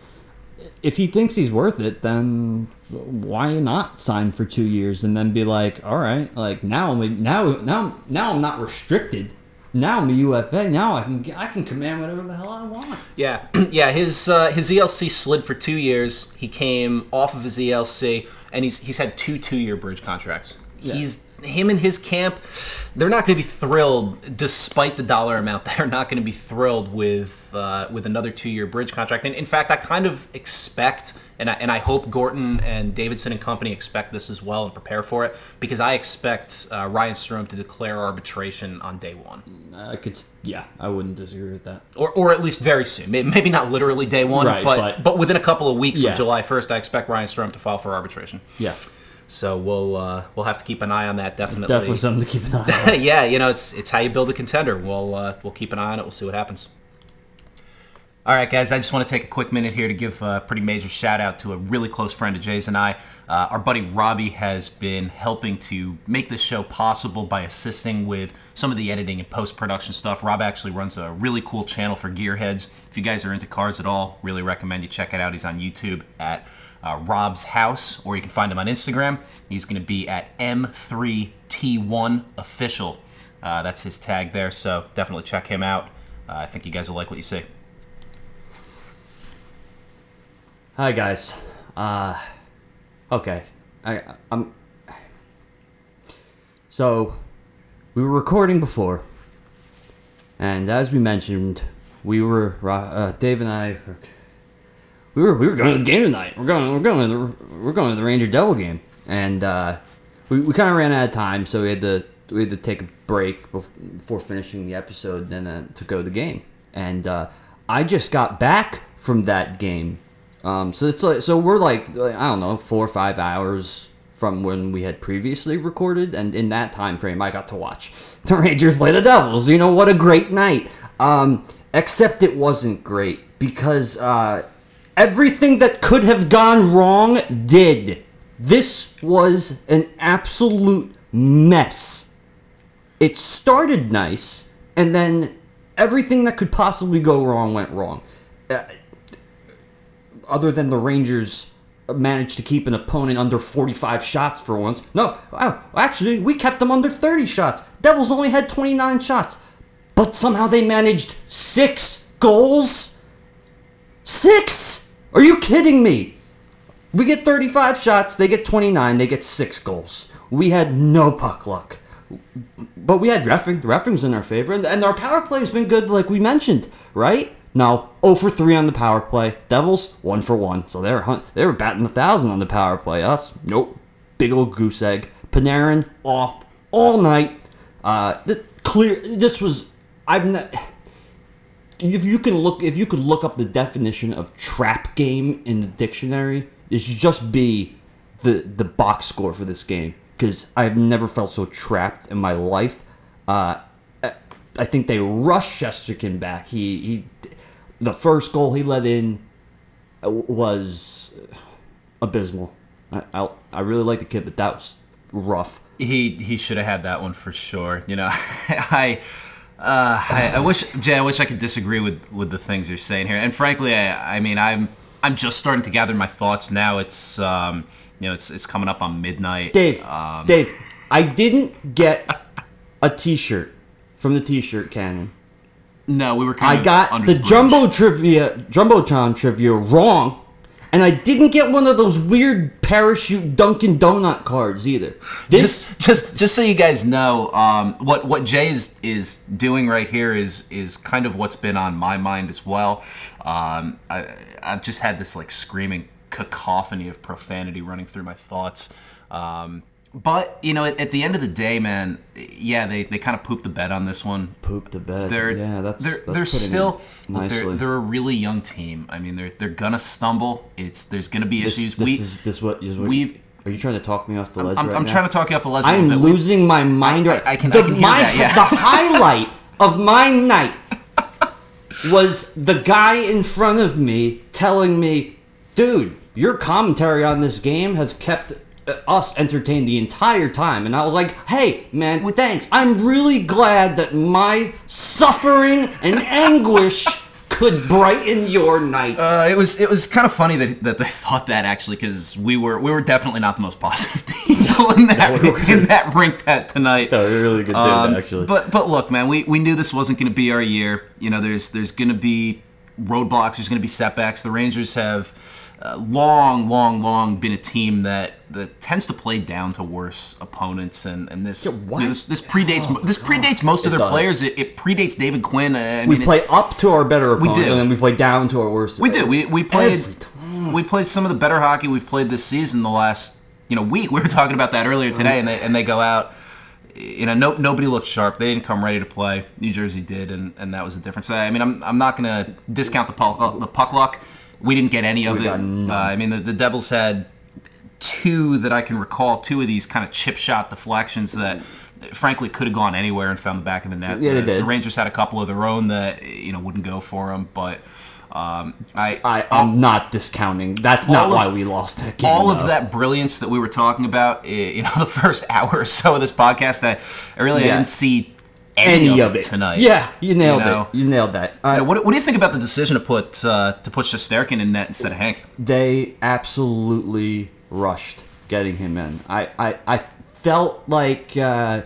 Speaker 1: if he thinks he's worth it then why not sign for two years and then be like all right like now I'm now now now I'm not restricted now I'm a UFA now I can I can command whatever the hell I want
Speaker 2: Yeah, yeah. His uh, his ELC slid for two years. He came off of his ELC, and he's he's had two two year bridge contracts. He's him and his camp. They're not going to be thrilled, despite the dollar amount. They're not going to be thrilled with uh, with another two year bridge contract. And in fact, I kind of expect. And I, and I hope Gorton and Davidson and company expect this as well and prepare for it because I expect uh, Ryan Strome to declare arbitration on day one
Speaker 1: I could yeah I wouldn't disagree with that
Speaker 2: or, or at least very soon. Maybe not literally day one,
Speaker 1: Right,
Speaker 2: but,
Speaker 1: but-
Speaker 2: but within a couple of weeks
Speaker 1: Yeah.
Speaker 2: of July first, I expect Ryan Strome to file for arbitration.
Speaker 1: yeah
Speaker 2: So we'll uh, we'll have to keep an eye on that. Definitely,
Speaker 1: definitely something to keep an eye on
Speaker 2: yeah, you know, it's it's how you build a contender. We'll uh, we'll keep an eye on it. We'll see what happens. All right, guys. I just want to take a quick minute here to give a pretty major shout out to a really close friend of Jay's and I. Uh, our buddy Robbie has been helping to make this show possible by assisting with some of the editing and post production stuff. Rob actually runs a really cool channel for gearheads. If you guys are into cars at all, really recommend you check it out. He's on YouTube at uh, Rob's House, or you can find him on Instagram. He's going to be at M3T1 Official. Uh, that's his tag there, so definitely check him out. Uh, I think you guys will like what you see.
Speaker 1: Hi guys. Uh okay. I I'm So we were recording before. And as we mentioned, we were uh, Dave and I we were we were going to the game tonight. We're going we're going to the we're going to the Ranger Devil game. And uh we, we kind of ran out of time, so we had to we had to take a break bef- before finishing the episode and then to go to the game. And uh, I just got back from that game um, so it's like so we're like I don't know four or five hours from when we had previously recorded, and in that time frame, I got to watch the Rangers play the Devils. You know what a great night. Um, except it wasn't great because uh, everything that could have gone wrong did. This was an absolute mess. It started nice, and then everything that could possibly go wrong went wrong uh, other than the Rangers managed to keep an opponent under 45 shots for once. No, wow, actually, we kept them under 30 shots. Devils only had 29 shots. But somehow they managed six goals? Six? Are you kidding me? We get 35 shots, they get 29, they get six goals. We had no puck luck. But we had refing. The refing's in our favor, and, and our power play has been good, like we mentioned, right? No, 0 for 3 on the power play. Devils, 1 for 1. So they were, hun- they were batting a 1,000 on the power play. Us, nope. Big old goose egg. Panarin, off all night. Uh, th- clear. This was. I've not. If you can look, if you could look up the definition of trap game in the dictionary, it should just be the the box score for this game because I've never felt so trapped in my life. Uh, I- think they rushed Shesterkin back. He he, the first goal he let in was abysmal. I I, I really like the kid, but that was rough.
Speaker 2: He he should have had that one for sure. You know, I. Uh, I, I wish Jay. I wish I could disagree with, with the things you're saying here. And frankly, I, I mean, I'm I'm just starting to gather my thoughts now. It's um, you know, it's it's coming up on midnight.
Speaker 1: Dave,
Speaker 2: Um,
Speaker 1: Dave, I didn't get a T-shirt from the T-shirt cannon.
Speaker 2: no, we were kind
Speaker 1: I
Speaker 2: of
Speaker 1: got
Speaker 2: under
Speaker 1: the
Speaker 2: bridge.
Speaker 1: jumbo trivia, jumbotron trivia wrong, and I didn't get one of those weird parachute Dunkin' Donut cards either. This
Speaker 2: just just just so you guys know, um, what what Jay is, is doing right here is is kind of what's been on my mind as well. Um, I I've just had this like screaming cacophony of profanity running through my thoughts. Um, But you know, at, the end of the day, man, yeah, they, they kind of pooped the bed on this one.
Speaker 1: Pooped the bed.
Speaker 2: They're
Speaker 1: yeah, that's
Speaker 2: they're,
Speaker 1: that's
Speaker 2: they're still they're, they're a really young team. I mean, they're they're gonna stumble. It's there's gonna be
Speaker 1: this,
Speaker 2: issues.
Speaker 1: this
Speaker 2: we
Speaker 1: is this what is what
Speaker 2: we've-
Speaker 1: Are you trying to talk me off the ledge
Speaker 2: I'm,
Speaker 1: right
Speaker 2: I'm
Speaker 1: now?
Speaker 2: trying to talk you off the ledge. a
Speaker 1: I am
Speaker 2: little bit. We-
Speaker 1: losing my mind right.
Speaker 2: I can-
Speaker 1: the,
Speaker 2: I can hear
Speaker 1: my,
Speaker 2: that, yeah.
Speaker 1: The highlight of my night was the guy in front of me telling me, "Dude, your commentary on this game has kept." Uh, Us entertained the entire time, and I was like, "Hey, man, thanks. I'm really glad that my suffering and anguish could brighten your night."
Speaker 2: Uh, it was it was kind of funny that, that they thought that actually because we were we were definitely not the most positive people in that
Speaker 1: we
Speaker 2: in that rink that tonight.
Speaker 1: No, you're really good dude,
Speaker 2: Um,
Speaker 1: actually.
Speaker 2: But but look, man, we, we knew this wasn't going to be our year. You know, there's there's going to be roadblocks. There's going to be setbacks. The Rangers have uh, long, long, long been a team that, that tends to play down to worse opponents, and and this
Speaker 1: what?
Speaker 2: this, this predates this predates most of
Speaker 1: It
Speaker 2: their
Speaker 1: does.
Speaker 2: players. It, it predates David Quinn. Uh, I
Speaker 1: we
Speaker 2: mean,
Speaker 1: play up to our better opponents,
Speaker 2: do.
Speaker 1: and then we play down to our worst.
Speaker 2: we do. We, we played we played some of the better hockey we've played this season. The last you know week we were talking about that earlier today, and they and they go out. You know, no, nobody looked sharp. They didn't come ready to play. New Jersey did, and, and that was the difference. I mean, I'm, I'm not going to discount the puck, the puck luck. We didn't get any of
Speaker 1: We
Speaker 2: it. Uh, I mean, the, the Devils had two that I can recall, two of these kind of chip shot deflections that frankly could have gone anywhere and found the back of the net.
Speaker 1: Yeah, they
Speaker 2: the,
Speaker 1: did.
Speaker 2: The Rangers had a couple of their own that you know wouldn't go for them, but um, I,
Speaker 1: I, I'm not discounting. That's not
Speaker 2: of-
Speaker 1: why we lost that game.
Speaker 2: all of that brilliance that we were talking about, you know, the first hour or so of this podcast, I, I really
Speaker 1: Yeah.
Speaker 2: didn't see any,
Speaker 1: any
Speaker 2: of, it tonight.
Speaker 1: Yeah, you nailed
Speaker 2: know?
Speaker 1: it. You nailed that. Uh,
Speaker 2: Now, what, what do you think about the decision to put uh, to put Shesterkin in net instead of Hank?
Speaker 1: they absolutely rushed getting him in. I, I, I felt like, uh,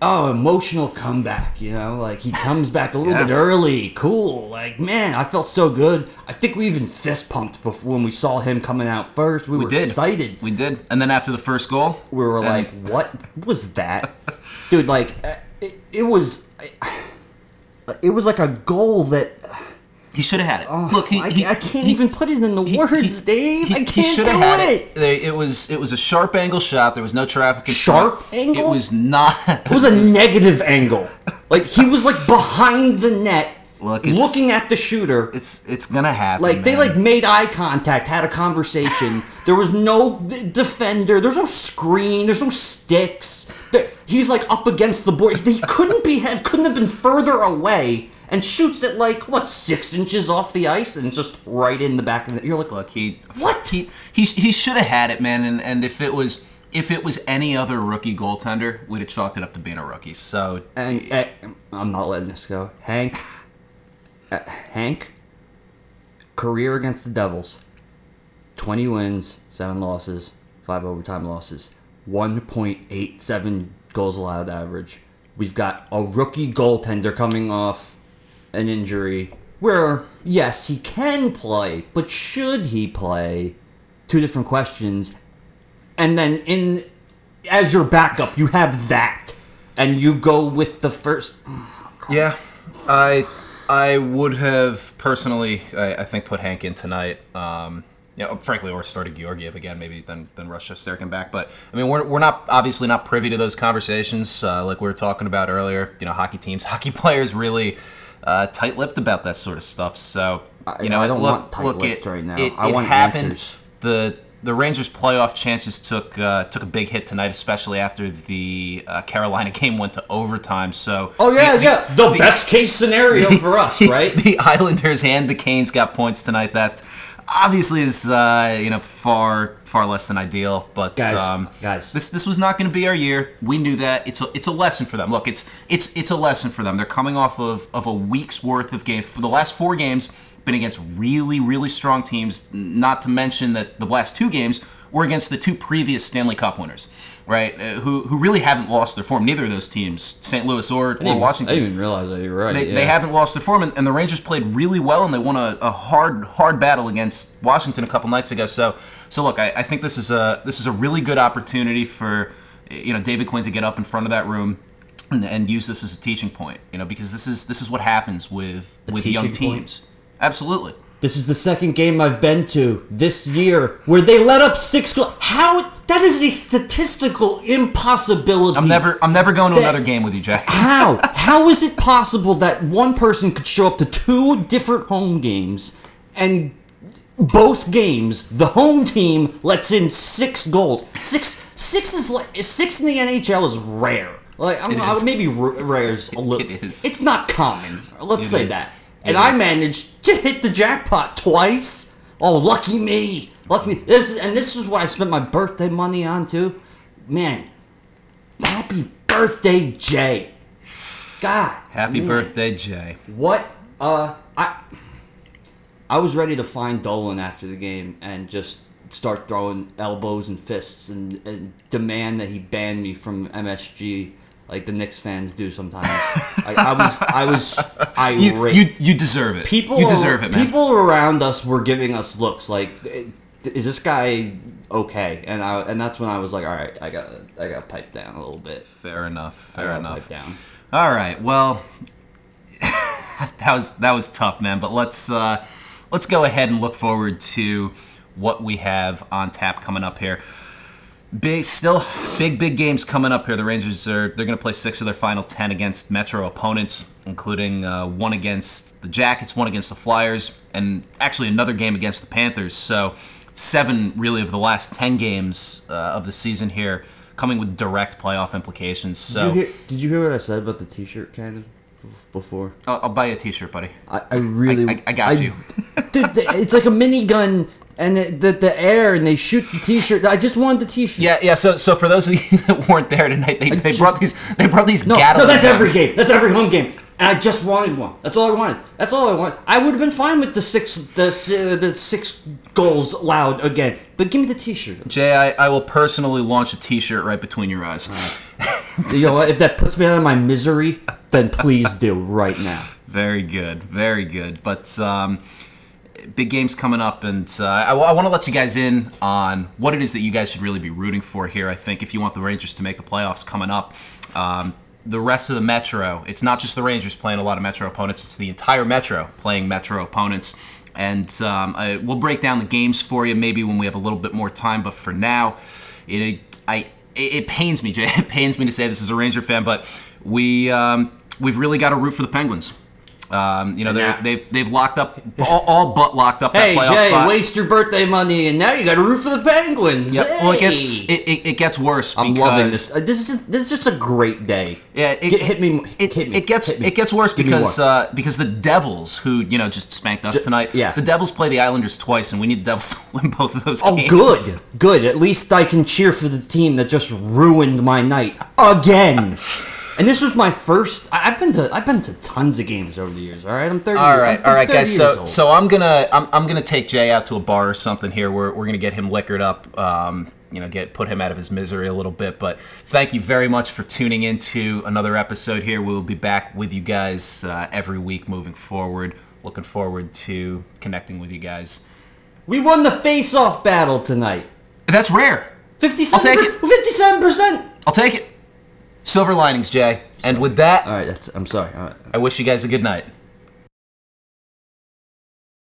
Speaker 1: oh, emotional comeback, you know? Like, he comes back a little
Speaker 2: Yeah.
Speaker 1: bit early. Cool. Like, man, I felt so good. I think we even fist pumped before when we saw him coming out first. We,
Speaker 2: We
Speaker 1: were
Speaker 2: did.
Speaker 1: excited.
Speaker 2: We did, and then after the first goal,
Speaker 1: we were
Speaker 2: and-
Speaker 1: like, "What was that, dude?" Like, it, was, it was like a goal that
Speaker 2: he should have had it. Oh, Look, he,
Speaker 1: I,
Speaker 2: he-
Speaker 1: I can't
Speaker 2: he-
Speaker 1: even put it in the
Speaker 2: he-
Speaker 1: words, Dave.
Speaker 2: he-
Speaker 1: I can't do
Speaker 2: had
Speaker 1: it.
Speaker 2: it. It was it was a sharp angle shot. There was no traffic. control.
Speaker 1: Sharp angle?
Speaker 2: It was not.
Speaker 1: It was a negative angle. Like he was like behind the net,
Speaker 2: Look,
Speaker 1: looking at the shooter.
Speaker 2: It's it's gonna happen.
Speaker 1: Like they like made eye contact, had a conversation. There was no defender. There's no screen. There's no sticks. He's like up against the board. He couldn't be have couldn't have been further away. And shoots it like what six inches off the ice and just right in the back of the. You're like,
Speaker 2: Look, he
Speaker 1: What?
Speaker 2: he he, he should have had it, man. And and if it was if it was any other rookie goaltender, we'd have chalked it up to being a rookie. So
Speaker 1: and uh, I'm not letting this go. Hank, uh, Hank, career against the Devils, 20 wins, seven losses, five overtime losses, 1.87 goals allowed average. We've got a rookie goaltender coming off an injury where, yes, he can play, but should he play? Two different questions. And then in as your backup, you have that, and you go with the first.
Speaker 2: yeah, I I would have personally, I, I think, put Hank in tonight. Um, you know, frankly, or started Georgiev again, maybe then then rush Shesterkin back. But I mean, we're, we're not obviously not privy to those conversations, uh, like we were talking about earlier. You know, hockey teams, hockey players really uh, tight-lipped about that sort of stuff. So
Speaker 1: I-
Speaker 2: you know,
Speaker 1: I don't
Speaker 2: look,
Speaker 1: want
Speaker 2: look,
Speaker 1: tight-lipped
Speaker 2: it,
Speaker 1: right now.
Speaker 2: It,
Speaker 1: I
Speaker 2: it
Speaker 1: want
Speaker 2: happened.
Speaker 1: answers.
Speaker 2: The the Rangers' playoff chances took uh, took a big hit tonight, especially after the uh, Carolina game went to overtime. So
Speaker 1: Oh yeah,
Speaker 2: the- the-
Speaker 1: yeah. The, best case scenario for us, right?
Speaker 2: the Islanders and the Canes got points tonight. That obviously is uh, you know far far less than ideal. But
Speaker 1: Guys,
Speaker 2: um,
Speaker 1: guys.
Speaker 2: this this was not going to be our year. We knew that. It's a it's a lesson for them. Look, it's it's it's a lesson for them. They're coming off of of a week's worth of games for the last four games. Been against really really strong teams. Not to mention that the last two games were against the two previous Stanley Cup winners, right? Uh, who who really haven't lost their form. Neither of those teams, St. Louis or, or Washington.
Speaker 1: I didn't even realize that. You're right.
Speaker 2: They,
Speaker 1: yeah.
Speaker 2: they haven't lost their form, and, and the Rangers played really well, and they won a, a hard hard battle against Washington a couple nights ago. So, so look, I, I think this is a this is a really good opportunity for you know David Quinn to get up in front of that room and, and use this as a teaching point. You know, because this is this is what happens with with young
Speaker 1: teams. point?
Speaker 2: Absolutely.
Speaker 1: This is the second game I've been to this year where they let up six goals. How? That is a statistical impossibility.
Speaker 2: I'm never I'm never going to
Speaker 1: That-
Speaker 2: another game with you, Jack.
Speaker 1: How? How is it possible that one person could show up to two different home games and both games the home team lets in six goals? Six six is like six in the NHL is rare. Like I'm, I- maybe r- rare is a little.
Speaker 2: It is.
Speaker 1: It's not common. Let's
Speaker 2: It
Speaker 1: say
Speaker 2: is.
Speaker 1: that. And I managed to hit the jackpot twice. Oh, lucky me! Lucky me! This is, and this is what I spent my birthday money on too. Man, happy birthday, Jay! God,
Speaker 2: Happy
Speaker 1: man.
Speaker 2: birthday, Jay.
Speaker 1: What? Uh, I I was ready to find Dolan after the game and just start throwing elbows and fists and, and demand that he ban me from MSG like the Knicks fans do sometimes. like, I was I was
Speaker 2: You,
Speaker 1: irate.
Speaker 2: you you deserve it.
Speaker 1: people
Speaker 2: you deserve it, man.
Speaker 1: People around us were giving us looks like, is this guy okay? And I and that's when I was like, all right, I got I got piped down a little bit.
Speaker 2: Fair enough. Fair enough.
Speaker 1: Down.
Speaker 2: All right. Well, that was that was tough, man. But let's uh, let's go ahead and look forward to what we have on tap coming up here. Big, still big, big games coming up here. The Rangers are they're going to play six of their final ten against Metro opponents, including uh, one against the Jackets, one against the Flyers, and actually another game against the Panthers. So seven really of the last ten games uh, of the season here coming with direct playoff implications. So
Speaker 1: Did you, hear, did you hear what I said about the T-shirt cannon before?
Speaker 2: I'll, I'll buy you a T-shirt, buddy.
Speaker 1: I, I really,
Speaker 2: I- I- I got you.
Speaker 1: dude, it's like a minigun, and the, the the air, and they shoot the T-shirt. I just wanted the T-shirt.
Speaker 2: Yeah, yeah. So, so for those of you that weren't there tonight, they, they
Speaker 1: just-
Speaker 2: brought these. They brought these.
Speaker 1: No, no, that's every game. That's every home game. And I just wanted one. That's all I wanted. That's all I want. I would have been fine with the six, the si- the six goals allowed again. But give me the T-shirt.
Speaker 2: Jay, I, I will personally launch a T-shirt right between your eyes.
Speaker 1: You know what? If that puts me out of my misery, then please do right now.
Speaker 2: Very good, very good. But um, big games coming up, and uh, I, want to let you guys in on what it is that you guys should really be rooting for here. I think if you want the Rangers to make the playoffs coming up, um, the rest of the Metro, it's not just the Rangers playing a lot of Metro opponents; it's the entire Metro playing Metro opponents. And um, I, we'll break down the games for you maybe when we have a little bit more time. But for now, it, I it pains me, Jay. It pains me to say this as a Ranger fan, but we um, we've really got to root for the Penguins. Um, you know, they've they've locked up all, all but locked up
Speaker 1: Hey
Speaker 2: that playoff
Speaker 1: Jay,
Speaker 2: spot.
Speaker 1: waste your birthday money, and now you got to root for the Penguins.
Speaker 2: Yep. Well, it gets it, it, it gets worse
Speaker 1: I'm
Speaker 2: because
Speaker 1: loving this. Uh, This is just this is just a great day.
Speaker 2: Yeah, it,
Speaker 1: Get- hit me.
Speaker 2: It,
Speaker 1: hit me.
Speaker 2: it gets
Speaker 1: me.
Speaker 2: it gets worse
Speaker 1: Give
Speaker 2: because uh, because the Devils, who you know just spanked us tonight,
Speaker 1: yeah.
Speaker 2: the Devils play the Islanders twice, and we need the Devils to win both of those
Speaker 1: Oh,
Speaker 2: games.
Speaker 1: good, good. At least I can cheer for the team that just ruined my night again. And this was my first. I- I've been to I've been to tons of games over the years. All right, I'm thirty.
Speaker 2: All right,
Speaker 1: I'm
Speaker 2: all right, guys. So,
Speaker 1: old.
Speaker 2: so I'm gonna, I'm, I'm gonna take Jay out to a bar or something here. We're, we're gonna get him liquored up. Um, you know, get put him out of his misery a little bit. But thank you very much for tuning into another episode here. We will be back with you guys uh, every week moving forward. Looking forward to connecting with you guys.
Speaker 1: we won the face-off battle tonight.
Speaker 2: That's rare.
Speaker 1: Fifty-seven.
Speaker 2: I'll take it.
Speaker 1: Fifty-seven percent.
Speaker 2: I'll take it. Silver linings, Jay. And with that,
Speaker 1: All right, that's. I'm sorry. All right.
Speaker 2: I wish you guys a good night.